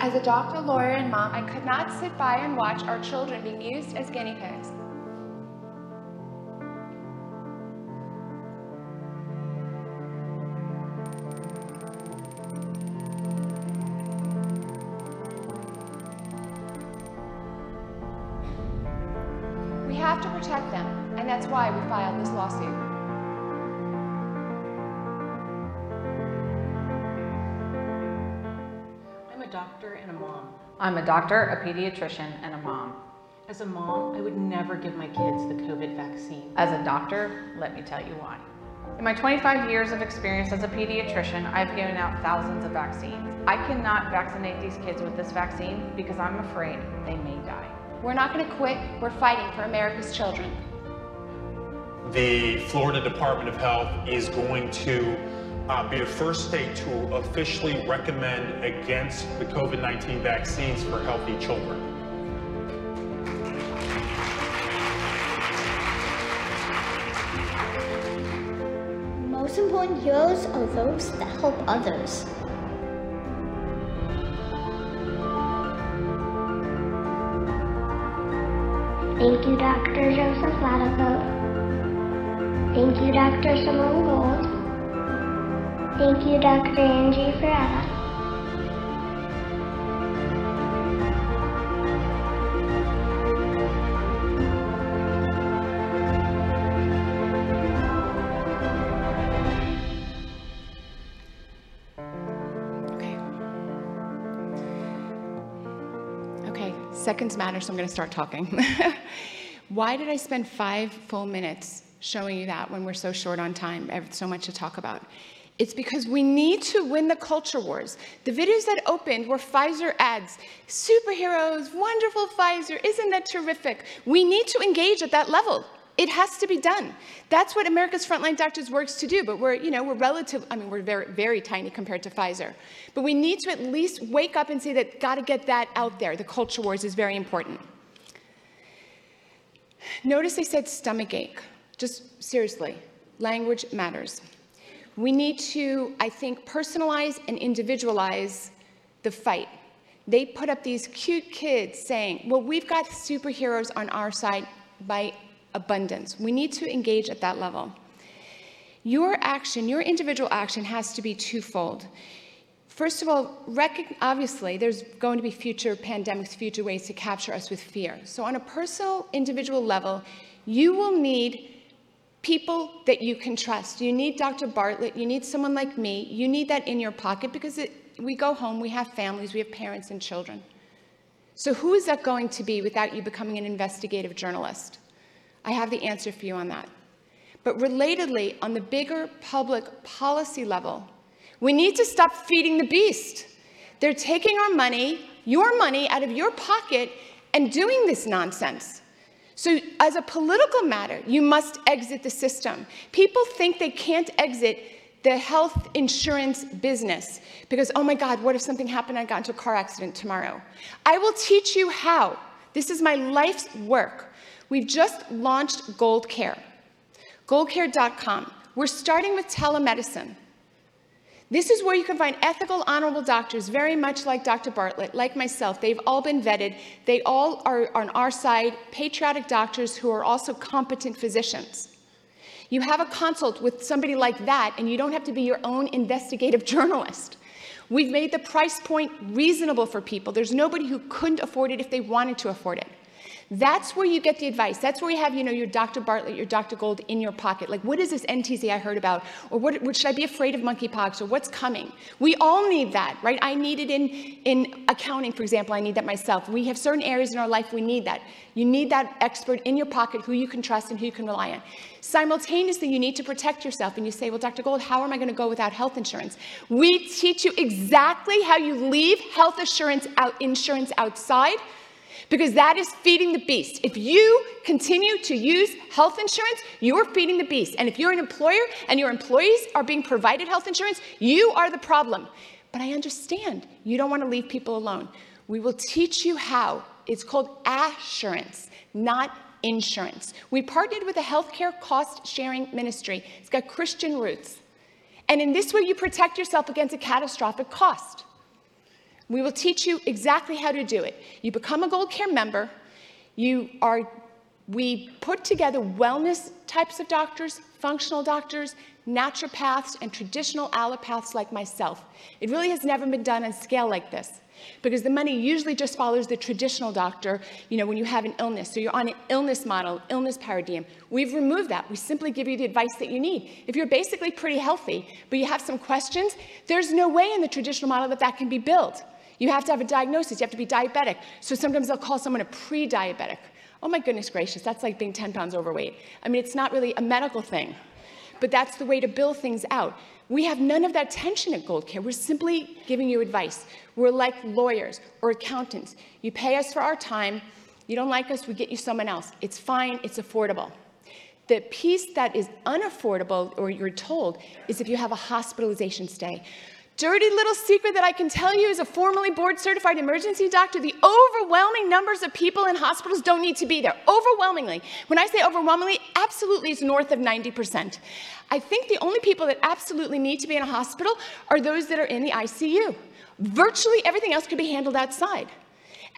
As a doctor, lawyer, and mom, I could not sit by and watch our children being used as guinea pigs.
Doctor and a mom.
I'm a doctor, a pediatrician, and a mom.
As a mom, I would never give my kids the COVID vaccine.
As a doctor, let me tell you why. In my 25 years of experience as a pediatrician, I've given out thousands of vaccines. I cannot vaccinate these kids with this vaccine because I'm afraid they may die.
We're not going to quit. We're fighting for America's children.
The Florida Department of Health is going to uh, be the first state to officially recommend against the COVID 19 vaccines for healthy children.
Most important heroes are those that help others. Thank you, Dr. Joseph Ladapo. Thank you, Dr. Simone Gold. Thank you, Dr. Angie. Okay,
Okay. seconds matter, so I'm going to start talking. Why did I spend five full minutes showing you that when we're so short on time? I have so much to talk about. It's because we need to win the culture wars. The videos that opened were Pfizer ads. Superheroes, wonderful Pfizer, isn't that terrific? We need to engage at that level. It has to be done. That's what America's Frontline Doctors works to do, but we're, you know, we're relative, I mean, we're very, very tiny compared to Pfizer. But we need to at least wake up and say that, gotta get that out there. The culture wars is very important. Notice I said stomach ache. Just seriously, language matters. We need to, I think, personalize and individualize the fight. They put up these cute kids saying, well, we've got superheroes on our side by abundance. We need to engage at that level. Your action, your individual action has to be twofold. First of all, obviously, there's going to be future pandemics, future ways to capture us with fear. So, on a personal, individual level, you will need people that you can trust. You need Dr. Bartlett, you need someone like me, you need that in your pocket because it, we go home, we have families, we have parents and children. So, who is that going to be without you becoming an investigative journalist? I have the answer for you on that. But relatedly, on the bigger public policy level, we need to stop feeding the beast. They're taking our money, your money, out of your pocket and doing this nonsense. So, as a political matter, you must exit the system. People think they can't exit the health insurance business because, oh my God, what if something happened? I got into a car accident tomorrow. I will teach you how. This is my life's work. We've just launched Gold Care, goldcare.com. We're starting with telemedicine. This is where you can find ethical, honorable doctors, very much like Dr. Bartlett, like myself. They've all been vetted. They all are on our side, patriotic doctors who are also competent physicians. You have a consult with somebody like that, and you don't have to be your own investigative journalist. We've made the price point reasonable for people. There's nobody who couldn't afford it if they wanted to afford it. That's where you get the advice. That's where you have, you know, your Dr. Bartlett, your Dr. Gold in your pocket. Like, what is this NTZ I heard about? Or what, what should I be afraid of monkeypox? Or what's coming? We all need that, right? I need it in, in accounting, for example. I need that myself. We have certain areas in our life we need that. You need that expert in your pocket who you can trust and who you can rely on. Simultaneously, you need to protect yourself. And you say, well, Dr. Gold, how am I going to go without health insurance? We teach you exactly how you leave health insurance, out, insurance outside because that is feeding the beast. If you continue to use health insurance, you're feeding the beast. And if you're an employer and your employees are being provided health insurance, you are the problem. But I understand you don't want to leave people alone. We will teach you how. It's called assurance, not insurance. We partnered with a healthcare cost sharing ministry. It's got Christian roots. And in this way, you protect yourself against a catastrophic cost. We will teach you exactly how to do it. You become a Gold Care member. You are, we put together wellness types of doctors, functional doctors, naturopaths, and traditional allopaths like myself. It really has never been done on scale like this because the money usually just follows the traditional doctor, you know, when you have an illness. So you're on an illness model, illness paradigm. We've removed that. We simply give you the advice that you need. If you're basically pretty healthy, but you have some questions, there's no way in the traditional model that that can be billed. You have to have a diagnosis. You have to be diabetic. So sometimes they'll call someone a pre-diabetic. Oh my goodness gracious, that's like being 10 pounds overweight. I mean, it's not really a medical thing, but that's the way to bill things out. We have none of that tension at Gold Care. We're simply giving you advice. We're like lawyers or accountants. You pay us for our time. You don't like us, we get you someone else. It's fine, it's affordable. The piece that is unaffordable, or you're told, is if you have a hospitalization stay. Dirty little secret that I can tell you as a formally board certified emergency doctor, the overwhelming numbers of people in hospitals don't need to be there. Overwhelmingly. When I say overwhelmingly, absolutely it's north of 90%. I think the only people that absolutely need to be in a hospital are those that are in the ICU. Virtually everything else could be handled outside.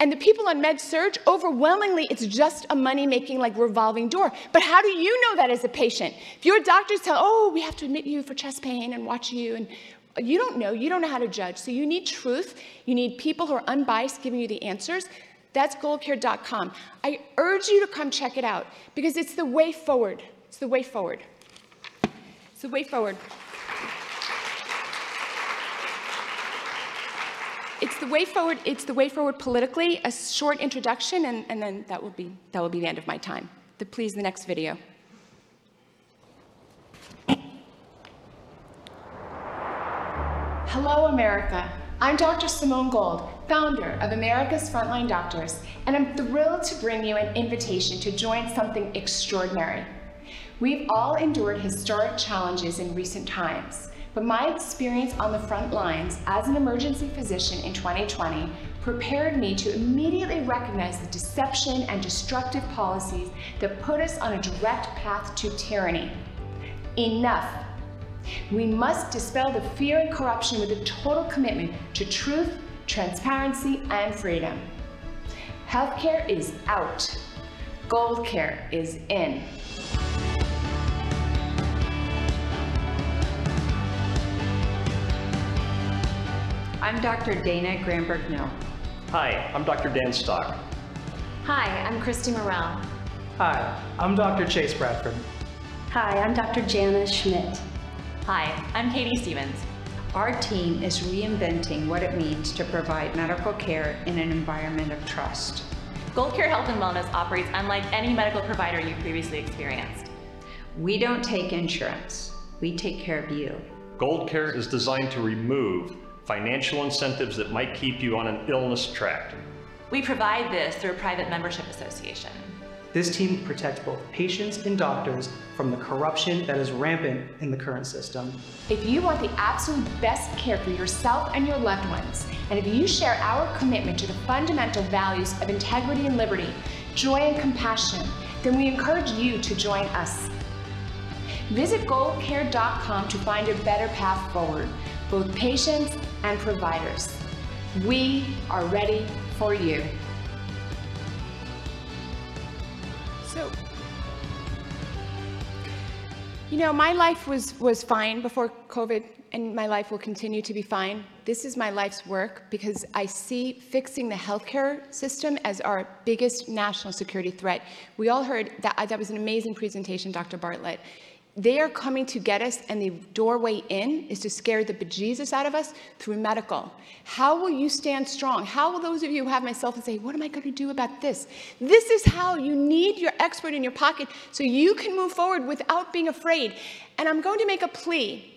And the people on med surg, overwhelmingly, it's just a money making, like revolving door. But how do you know that as a patient? If your doctors tell, oh, we have to admit you for chest pain and watch you and you don't know, you don't know how to judge. So you need truth. You need people who are unbiased giving you the answers. That's goldcare.com. I urge you to come check it out because it's the way forward. It's the way forward. It's the way forward. It's the way forward. It's the way forward politically. A short introduction, and, and then that will be that will be the end of my time. The, please, the next video. Hello, America. I'm Dr. Simone Gold, founder of America's Frontline Doctors, and I'm thrilled to bring you an invitation to join something extraordinary. We've all endured historic challenges in recent times, but my experience on the front lines as an emergency physician in 2020 prepared me to immediately recognize the deception and destructive policies that put us on a direct path to tyranny. Enough we must dispel the fear and corruption with a total commitment to truth, transparency, and freedom. Healthcare is out. Gold care is in.
I'm Dr. Dana Granberg Mill.
Hi, I'm Dr. Dan Stock.
Hi, I'm Christy Morrell.
Hi, I'm Dr. Chase Bradford.
Hi, I'm Dr. Janice Schmidt.
Hi, I'm Katie Stevens.
Our team is reinventing what it means to provide medical care in an environment of trust.
Gold Care Health and Wellness operates unlike any medical provider you've previously experienced.
We don't take insurance. We take care of you.
Gold Care is designed to remove financial incentives that might keep you on an illness track.
We provide this through a private membership association.
This team protects both patients and doctors from the corruption that is rampant in the current system.
If you want the absolute best care for yourself and your loved ones, and if you share our commitment to the fundamental values of integrity and liberty, joy and compassion, then we encourage you to join us. Visit goldcare.com to find a better path forward, both patients and providers. We are ready for you. So, you know, my life was, was fine before COVID, and my life will continue to be fine. This is my life's work because I see fixing the healthcare system as our biggest national security threat. We all heard that, that was an amazing presentation, Dr. Bartlett. They are coming to get us, and the doorway in is to scare the bejesus out of us through medical. How will you stand strong? How will those of you who have myself and say, What am I going to do about this? This is how you need your expert in your pocket so you can move forward without being afraid. And I'm going to make a plea.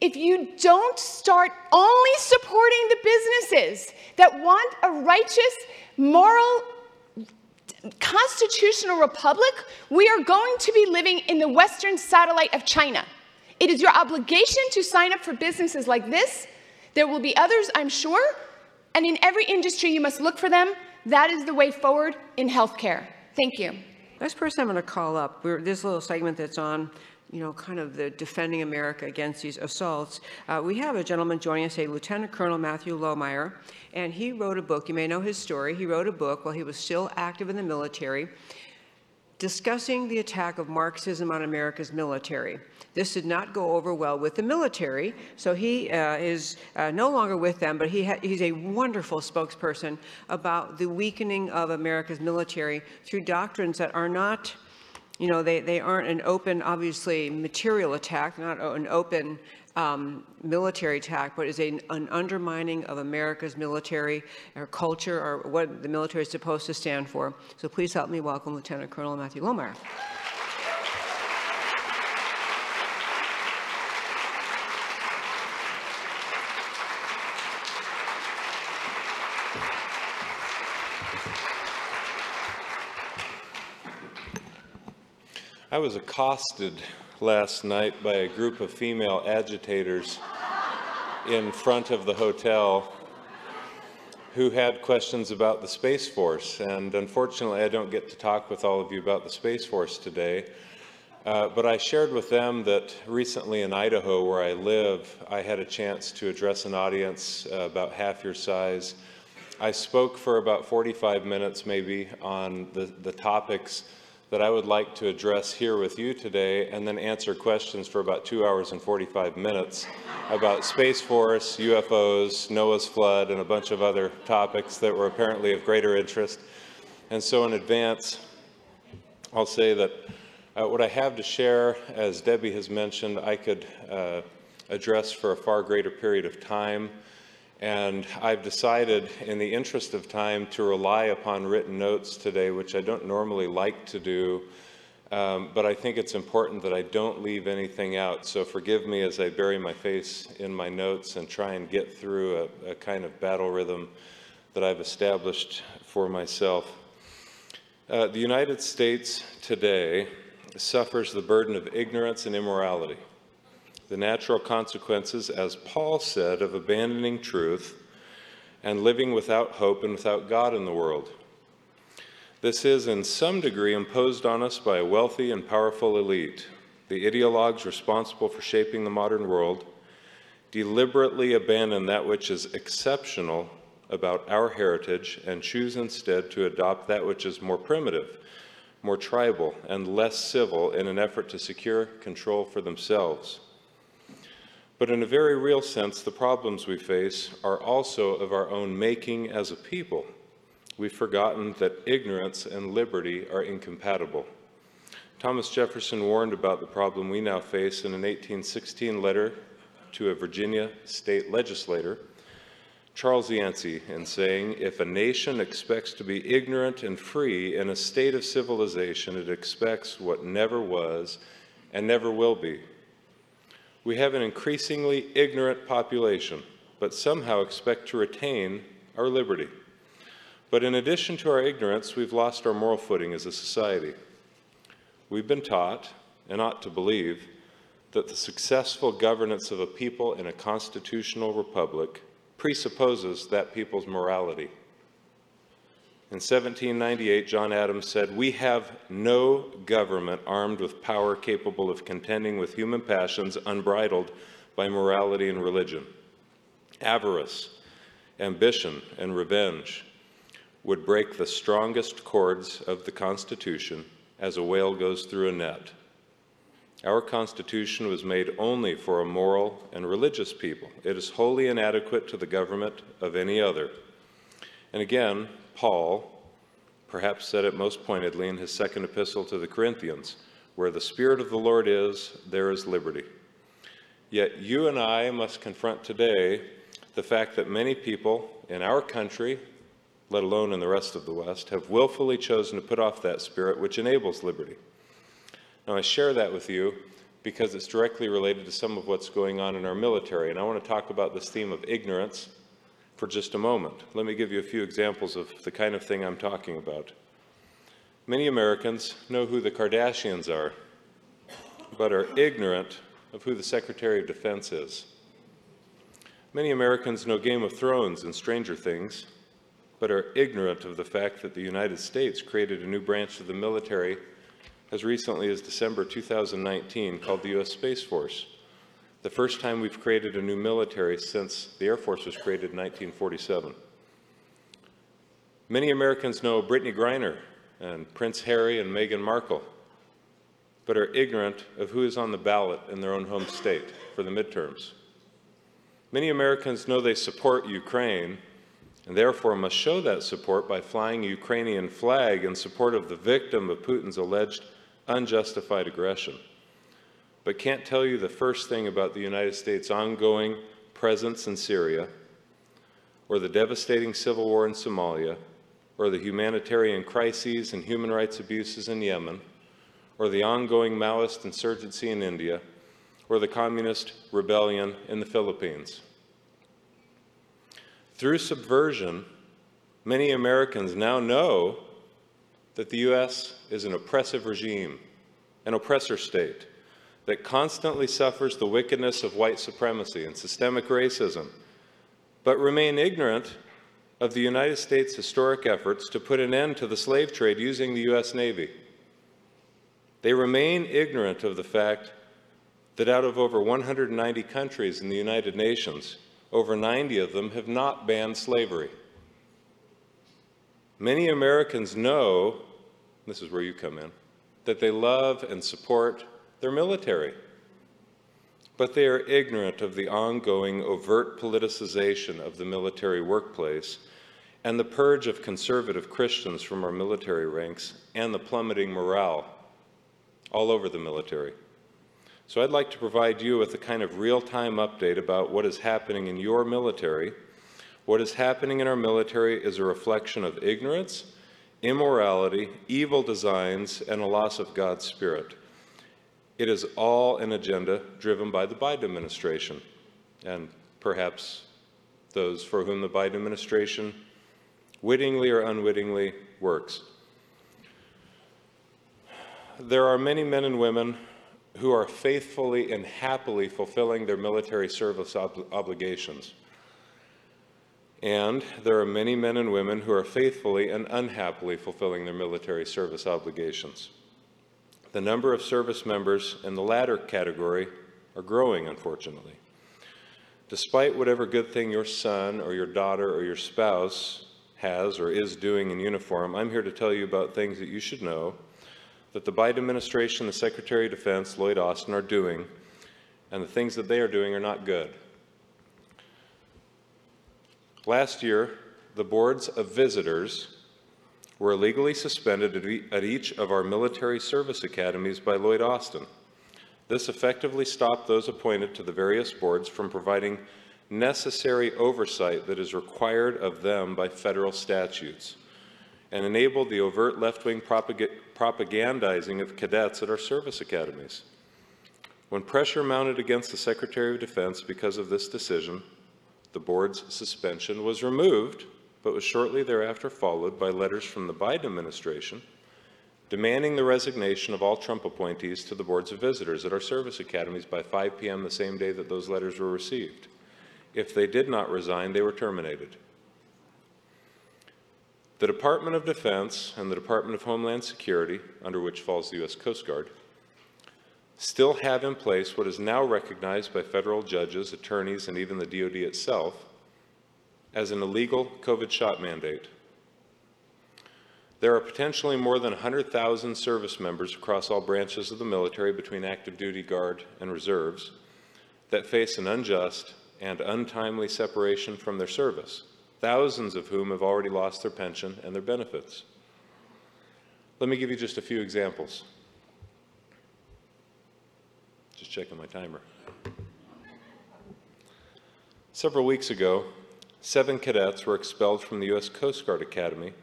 If you don't start only supporting the businesses that want a righteous, moral, constitutional republic, we are going to be living in the Western satellite of China. It is your obligation to sign up for businesses like this. There will be others, I'm sure. And in every industry, you must look for them. That is the way forward in healthcare. Thank you.
Next person I'm going to call up, this little segment that's on you know, kind of the defending America against these assaults. Uh, we have a gentleman joining us, a Lieutenant Colonel Matthew Lohmeier, and he wrote a book. You may know his story. He wrote a book while he was still active in the military discussing the attack of Marxism on America's military. This did not go over well with the military, so he uh, is uh, no longer with them, but he he's a wonderful spokesperson about the weakening of America's military through doctrines that are not, you know, they, they aren't an open, obviously, material attack, not an open um, military attack, but is a, an undermining of America's military or culture or what the military is supposed to stand for. So please help me welcome Lieutenant Colonel Matthew Lohmeier.
I was accosted last night by a group of female agitators in front of the hotel who had questions about the Space Force. And unfortunately, I don't get to talk with all of you about the Space Force today. Uh, but I shared with them that recently in Idaho, where I live, I had a chance to address an audience uh, about half your size. I spoke for about 45 minutes, maybe, on the, the topics that I would like to address here with you today and then answer questions for about two hours and 45 minutes about Space Force, UFOs, Noah's Flood, and a bunch of other topics that were apparently of greater interest. And so in advance, I'll say that uh, what I have to share, as Debbie has mentioned, I could uh, address for a far greater period of time. And I've decided, in the interest of time, to rely upon written notes today, which I don't normally like to do. Um, but I think it's important that I don't leave anything out. So forgive me as I bury my face in my notes and try and get through a, a kind of battle rhythm that I've established for myself. Uh, the United States today suffers the burden of ignorance and immorality the natural consequences, as Paul said, of abandoning truth and living without hope and without God in the world. This is, in some degree, imposed on us by a wealthy and powerful elite. The ideologues responsible for shaping the modern world deliberately abandon that which is exceptional about our heritage and choose instead to adopt that which is more primitive, more tribal, and less civil in an effort to secure control for themselves. But in a very real sense, the problems we face are also of our own making as a people. We've forgotten that ignorance and liberty are incompatible. Thomas Jefferson warned about the problem we now face in an 1816 letter to a Virginia state legislator, Charles Yancey, in saying, If a nation expects to be ignorant and free in a state of civilization, it expects what never was and never will be we have an increasingly ignorant population, but somehow expect to retain our liberty. But in addition to our ignorance, we've lost our moral footing as a society. We've been taught, and ought to believe, that the successful governance of a people in a constitutional republic presupposes that people's morality. In 1798, John Adams said, We have no government armed with power capable of contending with human passions unbridled by morality and religion. Avarice, ambition, and revenge would break the strongest cords of the Constitution as a whale goes through a net. Our Constitution was made only for a moral and religious people. It is wholly inadequate to the government of any other. And again, Paul perhaps said it most pointedly in his second epistle to the Corinthians where the Spirit of the Lord is, there is liberty. Yet you and I must confront today the fact that many people in our country, let alone in the rest of the West, have willfully chosen to put off that spirit which enables liberty. Now, I share that with you because it's directly related to some of what's going on in our military, and I want to talk about this theme of ignorance for just a moment. Let me give you a few examples of the kind of thing I'm talking about. Many Americans know who the Kardashians are, but are ignorant of who the Secretary of Defense is. Many Americans know Game of Thrones and Stranger Things, but are ignorant of the fact that the United States created a new branch of the military as recently as December 2019 called the U.S. Space Force, the first time we've created a new military since the Air Force was created in 1947. Many Americans know Brittney Griner and Prince Harry and Meghan Markle, but are ignorant of who is on the ballot in their own home state for the midterms. Many Americans know they support Ukraine and therefore must show that support by flying a Ukrainian flag in support of the victim of Putin's alleged unjustified aggression, but can't tell you the first thing about the United States' ongoing presence in Syria, or the devastating civil war in Somalia, or the humanitarian crises and human rights abuses in Yemen, or the ongoing Maoist insurgency in India, or the communist rebellion in the Philippines. Through subversion, many Americans now know that the U.S. is an oppressive regime, an oppressor state that constantly suffers the wickedness of white supremacy and systemic racism, but remain ignorant of the United States' historic efforts to put an end to the slave trade using the U.S. Navy. They remain ignorant of the fact that out of over 190 countries in the United Nations, over 90 of them have not banned slavery. Many Americans know, this is where you come in, that they love and support their military, but they are ignorant of the ongoing overt politicization of the military workplace and the purge of conservative Christians from our military ranks and the plummeting morale all over the military. So I'd like to provide you with a kind of real-time update about what is happening in your military. What is happening in our military is a reflection of ignorance, immorality, evil designs, and a loss of God's Spirit. It is all an agenda driven by the Biden administration, and perhaps those for whom the Biden administration wittingly or unwittingly works. There are many men and women who are faithfully and happily fulfilling their military service ob obligations. And there are many men and women who are faithfully and unhappily fulfilling their military service obligations. The number of service members in the latter category are growing, unfortunately. Despite whatever good thing your son or your daughter or your spouse has or is doing in uniform, I'm here to tell you about things that you should know that the Biden administration, the Secretary of Defense, Lloyd Austin, are doing, and the things that they are doing are not good. Last year, the boards of visitors were illegally suspended at each of our military service academies by Lloyd Austin. This effectively stopped those appointed to the various boards from providing necessary oversight that is required of them by federal statutes and enabled the overt left-wing propag propagandizing of cadets at our service academies. When pressure mounted against the Secretary of Defense because of this decision, the board's suspension was removed, but was shortly thereafter followed by letters from the Biden administration demanding the resignation of all Trump appointees to the boards of visitors at our service academies by 5 p.m. the same day that those letters were received. If they did not resign, they were terminated. The Department of Defense and the Department of Homeland Security, under which falls the U.S. Coast Guard, still have in place what is now recognized by federal judges, attorneys, and even the DoD itself as an illegal COVID shot mandate. There are potentially more than 100,000 service members across all branches of the military between active duty guard and reserves that face an unjust and untimely separation from their service thousands of whom have already lost their pension and their benefits. Let me give you just a few examples. Just checking my timer. Several weeks ago, seven cadets were expelled from the U.S. Coast Guard Academy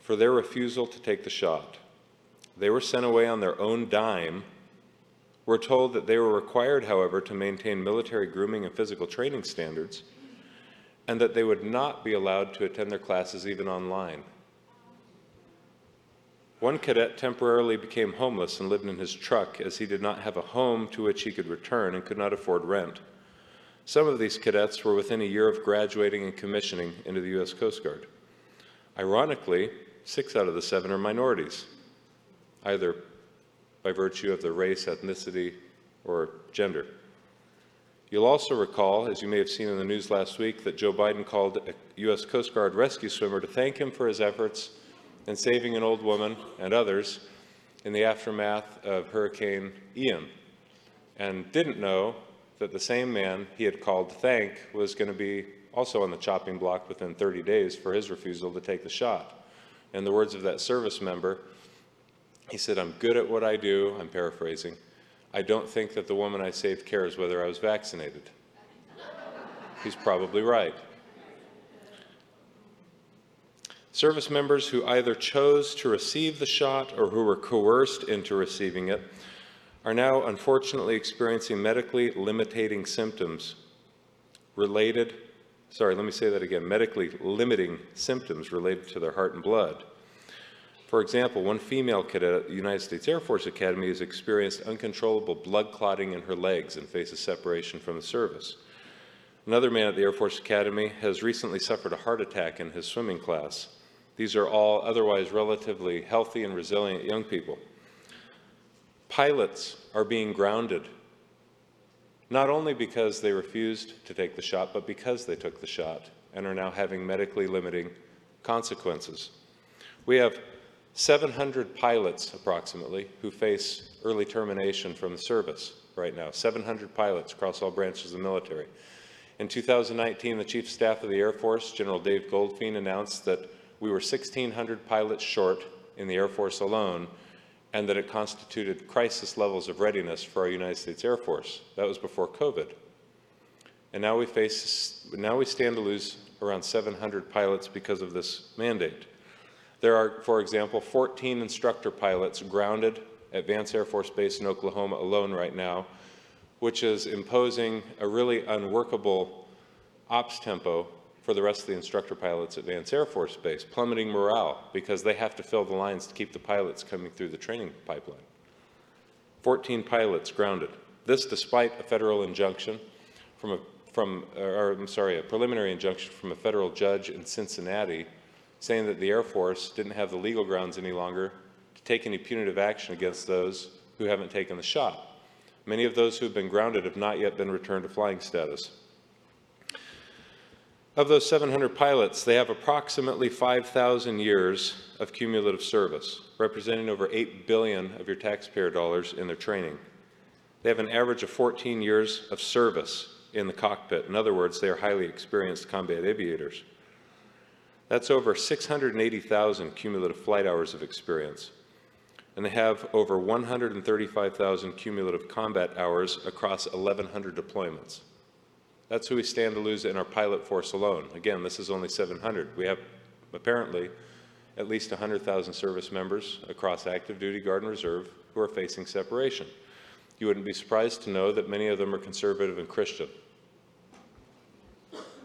for their refusal to take the shot. They were sent away on their own dime. We're told that they were required, however, to maintain military grooming and physical training standards and that they would not be allowed to attend their classes even online. One cadet temporarily became homeless and lived in his truck as he did not have a home to which he could return and could not afford rent. Some of these cadets were within a year of graduating and commissioning into the U.S. Coast Guard. Ironically, six out of the seven are minorities, either by virtue of their race, ethnicity, or gender. You'll also recall, as you may have seen in the news last week, that Joe Biden called a U.S. Coast Guard rescue swimmer to thank him for his efforts in saving an old woman and others in the aftermath of Hurricane Ian, and didn't know that the same man he had called to thank was going to be also on the chopping block within 30 days for his refusal to take the shot. In the words of that service member, he said, I'm good at what I do, I'm paraphrasing, I don't think that the woman I saved cares whether I was vaccinated. He's probably right. Service members who either chose to receive the shot or who were coerced into receiving it are now unfortunately experiencing medically limiting symptoms related, sorry, let me say that again, medically limiting symptoms related to their heart and blood. For example, one female cadet at the United States Air Force Academy has experienced uncontrollable blood clotting in her legs and faces separation from the service. Another man at the Air Force Academy has recently suffered a heart attack in his swimming class. These are all otherwise relatively healthy and resilient young people. Pilots are being grounded, not only because they refused to take the shot, but because they took the shot and are now having medically limiting consequences. We have 700 pilots, approximately, who face early termination from the service right now. 700 pilots across all branches of the military. In 2019, the Chief of Staff of the Air Force, General Dave Goldfein, announced that we were 1,600 pilots short in the Air Force alone, and that it constituted crisis levels of readiness for our United States Air Force. That was before COVID. And now we face, now we stand to lose around 700 pilots because of this mandate. There are, for example, 14 instructor pilots grounded at Vance Air Force Base in Oklahoma alone right now, which is imposing a really unworkable ops tempo for the rest of the instructor pilots at Vance Air Force Base, plummeting morale because they have to fill the lines to keep the pilots coming through the training pipeline. 14 pilots grounded. This despite a federal injunction from a, from, or I'm sorry, a preliminary injunction from a federal judge in Cincinnati saying that the Air Force didn't have the legal grounds any longer to take any punitive action against those who haven't taken the shot. Many of those who have been grounded have not yet been returned to flying status. Of those 700 pilots, they have approximately 5,000 years of cumulative service, representing over 8 billion of your taxpayer dollars in their training. They have an average of 14 years of service in the cockpit. In other words, they are highly experienced combat aviators. That's over 680,000 cumulative flight hours of experience. And they have over 135,000 cumulative combat hours across 1,100 deployments. That's who we stand to lose in our pilot force alone. Again, this is only 700. We have apparently at least 100,000 service members across active duty, guard, and reserve who are facing separation. You wouldn't be surprised to know that many of them are conservative and Christian.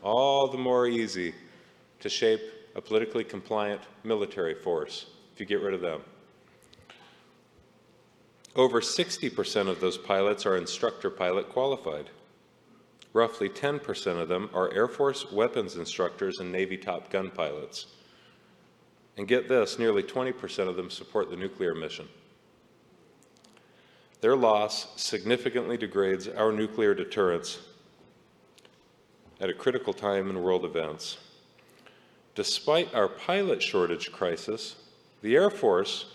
All the more easy to shape a politically compliant military force if you get rid of them. Over 60% of those pilots are instructor pilot qualified. Roughly 10% of them are Air Force weapons instructors and Navy Top Gun pilots. And get this, nearly 20% of them support the nuclear mission. Their loss significantly degrades our nuclear deterrence at a critical time in world events. Despite our pilot shortage crisis, the Air Force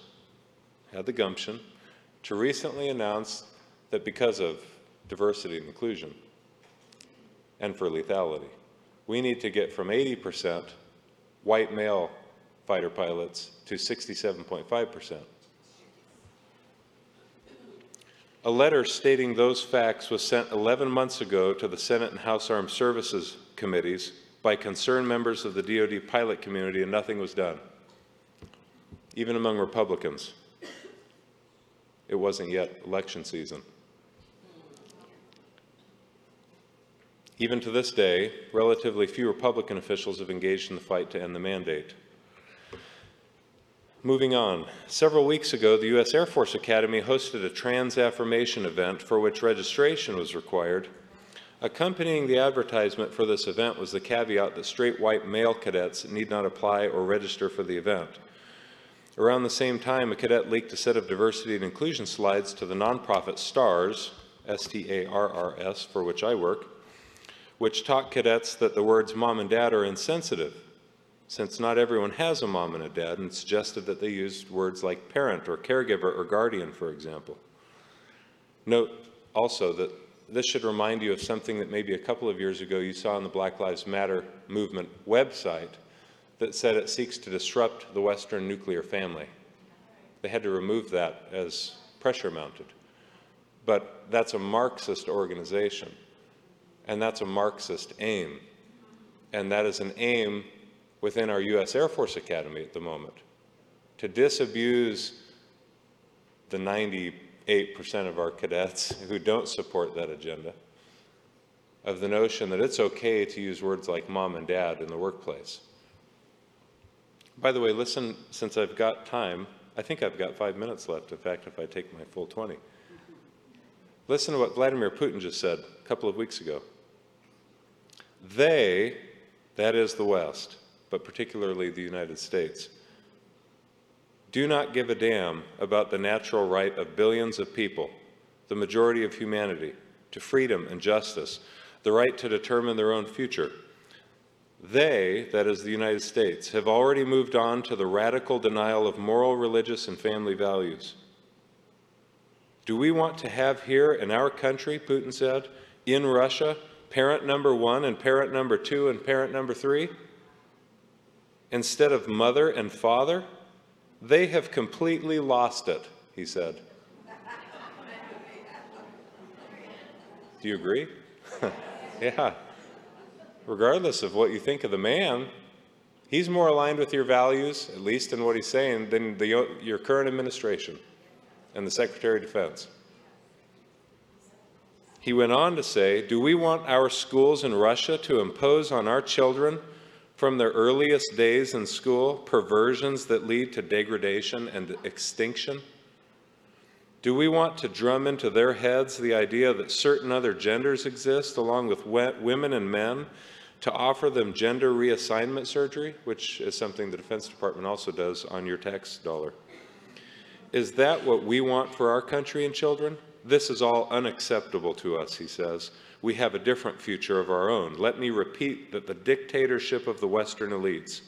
had the gumption to recently announce that because of diversity and inclusion and for lethality, we need to get from 80% white male fighter pilots to 67.5%. A letter stating those facts was sent 11 months ago to the Senate and House Armed Services committees by concerned members of the DoD pilot community, and nothing was done, even among Republicans. It wasn't yet election season. Even to this day, relatively few Republican officials have engaged in the fight to end the mandate. Moving on, several weeks ago, the U.S. Air Force Academy hosted a trans affirmation event for which registration was required Accompanying the advertisement for this event was the caveat that straight white male cadets need not apply or register for the event. Around the same time, a cadet leaked a set of diversity and inclusion slides to the nonprofit STARRS, S-T-A-R-R-S, for which I work, which taught cadets that the words mom and dad are insensitive, since not everyone has a mom and a dad, and suggested that they used words like parent or caregiver or guardian, for example. Note also that this should remind you of something that maybe a couple of years ago you saw on the Black Lives Matter movement website that said it seeks to disrupt the Western nuclear family. They had to remove that as pressure mounted. But that's a Marxist organization, and that's a Marxist aim. And that is an aim within our U.S. Air Force Academy at the moment to disabuse the 98% of our cadets who don't support that agenda of the notion that it's okay to use words like mom and dad in the workplace. By the way, listen, since I've got time, I think I've got five minutes left, in fact, if I take my full 20. Listen to what Vladimir Putin just said a couple of weeks ago. They, that is the West, but particularly the United States, do not give a damn about the natural right of billions of people, the majority of humanity, to freedom and justice, the right to determine their own future, they, that is the United States, have already moved on to the radical denial of moral, religious, and family values. Do we want to have here in our country, Putin said, in Russia, parent number one and parent number two and parent number three? Instead of mother and father? They have completely lost it, he said. Do you agree? yeah regardless of what you think of the man, he's more aligned with your values, at least in what he's saying, than the, your current administration and the Secretary of Defense. He went on to say, Do we want our schools in Russia to impose on our children from their earliest days in school perversions that lead to degradation and extinction? Do we want to drum into their heads the idea that certain other genders exist along with women and men to offer them gender reassignment surgery, which is something the Defense Department also does on your tax dollar. Is that what we want for our country and children? This is all unacceptable to us, he says. We have a different future of our own. Let me repeat that the dictatorship of the Western elites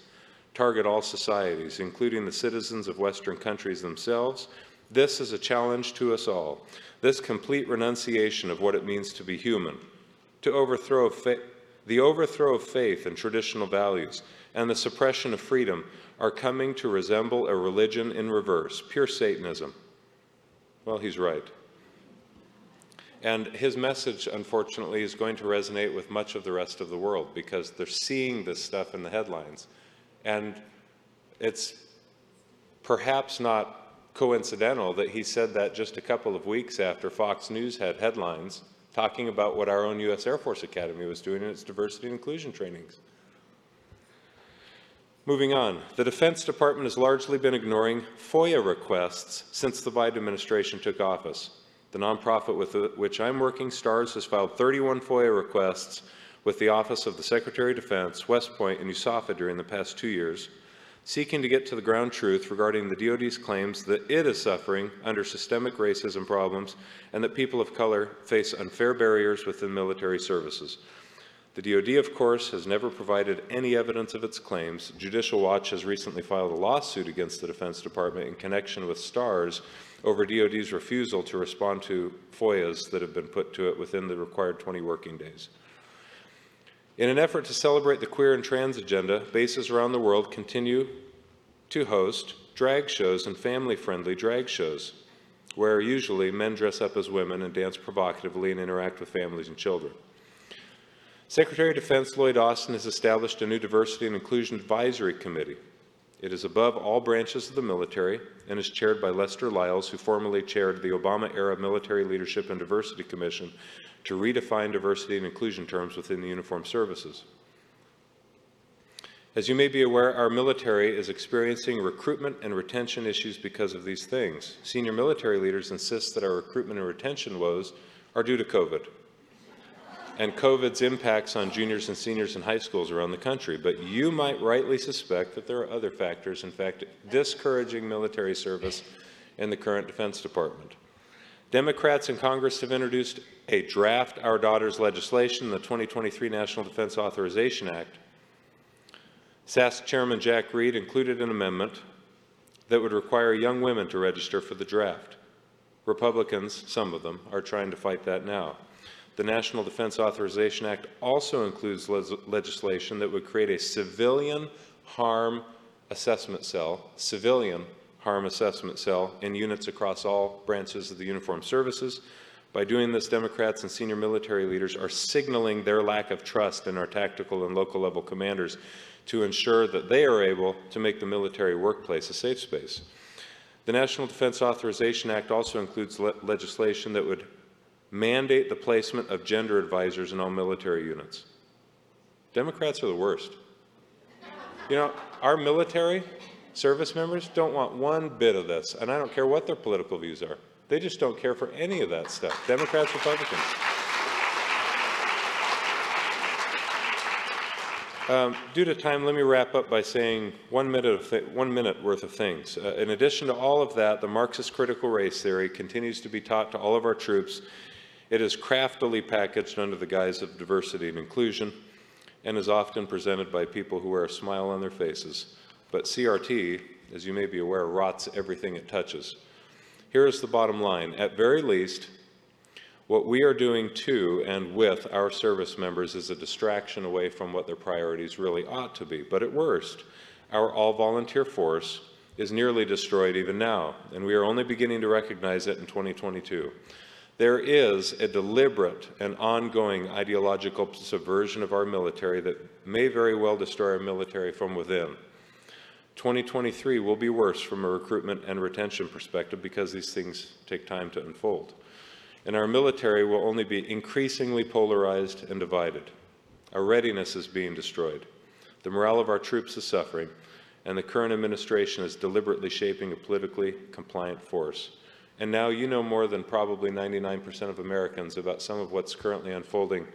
target all societies, including the citizens of Western countries themselves. This is a challenge to us all. This complete renunciation of what it means to be human, to overthrow the overthrow of faith and traditional values and the suppression of freedom are coming to resemble a religion in reverse, pure Satanism. Well, he's right. And his message, unfortunately, is going to resonate with much of the rest of the world because they're seeing this stuff in the headlines. And it's perhaps not coincidental that he said that just a couple of weeks after Fox News had headlines talking about what our own U.S. Air Force Academy was doing in its diversity and inclusion trainings. Moving on, the Defense Department has largely been ignoring FOIA requests since the Biden administration took office. The nonprofit with which I'm working, STARRS, has filed 31 FOIA requests with the Office of the Secretary of Defense, West Point, and USAFA during the past two years, seeking to get to the ground truth regarding the DoD's claims that it is suffering under systemic racism problems and that people of color face unfair barriers within military services. The DoD, of course, has never provided any evidence of its claims. Judicial Watch has recently filed a lawsuit against the Defense Department in connection with STARRS over DoD's refusal to respond to FOIAs that have been put to it within the required 20 working days. In an effort to celebrate the queer and trans agenda, bases around the world continue to host drag shows and family-friendly drag shows, where usually men dress up as women and dance provocatively and interact with families and children. Secretary of Defense Lloyd Austin has established a new Diversity and Inclusion Advisory Committee. It is above all branches of the military and is chaired by Lester Lyles, who formerly chaired the Obama-era Military Leadership and Diversity Commission to redefine diversity and inclusion terms within the uniformed services. As you may be aware, our military is experiencing recruitment and retention issues because of these things. Senior military leaders insist that our recruitment and retention woes are due to COVID. And COVID's impacts on juniors and seniors in high schools around the country. But you might rightly suspect that there are other factors, in fact, discouraging military service in the current Defense Department. Democrats in Congress have introduced a draft Our Daughters legislation, the 2023 National Defense Authorization Act. SAS Chairman Jack Reed included an amendment that would require young women to register for the draft. Republicans, some of them, are trying to fight that now. The National Defense Authorization Act also includes le legislation that would create a civilian harm assessment cell, civilian harm assessment cell in units across all branches of the uniformed services. By doing this, Democrats and senior military leaders are signaling their lack of trust in our tactical and local level commanders to ensure that they are able to make the military workplace a safe space. The National Defense Authorization Act also includes le legislation that would mandate the placement of gender advisors in all military units. Democrats are the worst. You know, our military service members don't want one bit of this, and I don't care what their political views are. They just don't care for any of that stuff. Democrats, Republicans. Um, due to time, let me wrap up by saying one minute, one minute worth of things. Uh, in addition to all of that, the Marxist critical race theory continues to be taught to all of our troops. It is craftily packaged under the guise of diversity and inclusion and is often presented by people who wear a smile on their faces. But CRT, as you may be aware, rots everything it touches. Here is the bottom line. At very least, what we are doing to and with our service members is a distraction away from what their priorities really ought to be. But at worst, our all-volunteer force is nearly destroyed even now, and we are only beginning to recognize it in 2022. There is a deliberate and ongoing ideological subversion of our military that may very well destroy our military from within. 2023 will be worse from a recruitment and retention perspective because these things take time to unfold. And our military will only be increasingly polarized and divided. Our readiness is being destroyed. The morale of our troops is suffering, and the current administration is deliberately shaping a politically compliant force. And now you know more than probably 99% of Americans about some of what's currently unfolding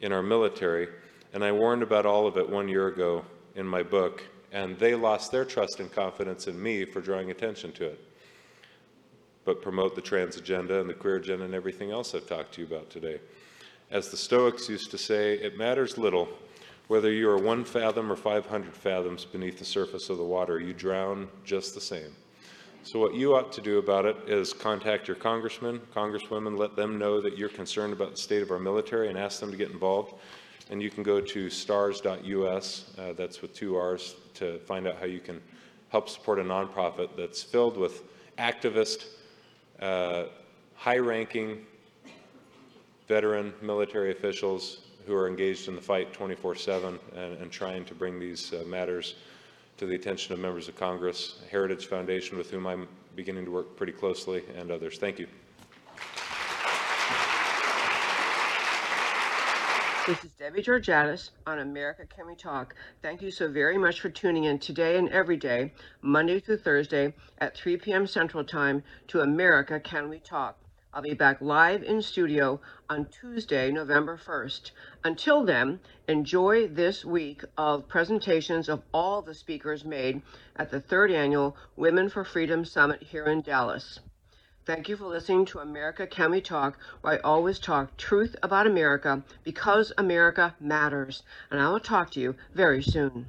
in our military. And I warned about all of it one year ago in my book, and they lost their trust and confidence in me for drawing attention to it. But promote the trans agenda and the queer agenda and everything else I've talked to you about today. As the Stoics used to say, it matters little whether you are one fathom or 500 fathoms beneath the surface of the water, you drown just the same. So what you ought to do about it is contact your congressman, congresswomen, let them know that you're concerned about the state of our military and ask them to get involved. And you can go to starrs.us, uh, that's with two R's, to find out how you can help support a nonprofit that's filled with activist, uh, high-ranking veteran military officials who are engaged in the fight 24-7 and, and, trying to bring these uh, matters to the attention of members of Congress, Heritage Foundation, with whom I'm beginning to work pretty closely, and others. Thank you.
This is Debbie Georgatos on America Can We Talk. Thank you so very much for tuning in today and every day, Monday through Thursday at 3 p.m. Central Time to America Can We Talk. I'll be back live in studio on Tuesday, November 1st. Until then, enjoy this week of presentations of all the speakers made at the third annual Women for Freedom Summit here in Dallas. Thank you for listening to America Can We Talk, where I always talk truth about America because America matters. And I will talk to you very soon.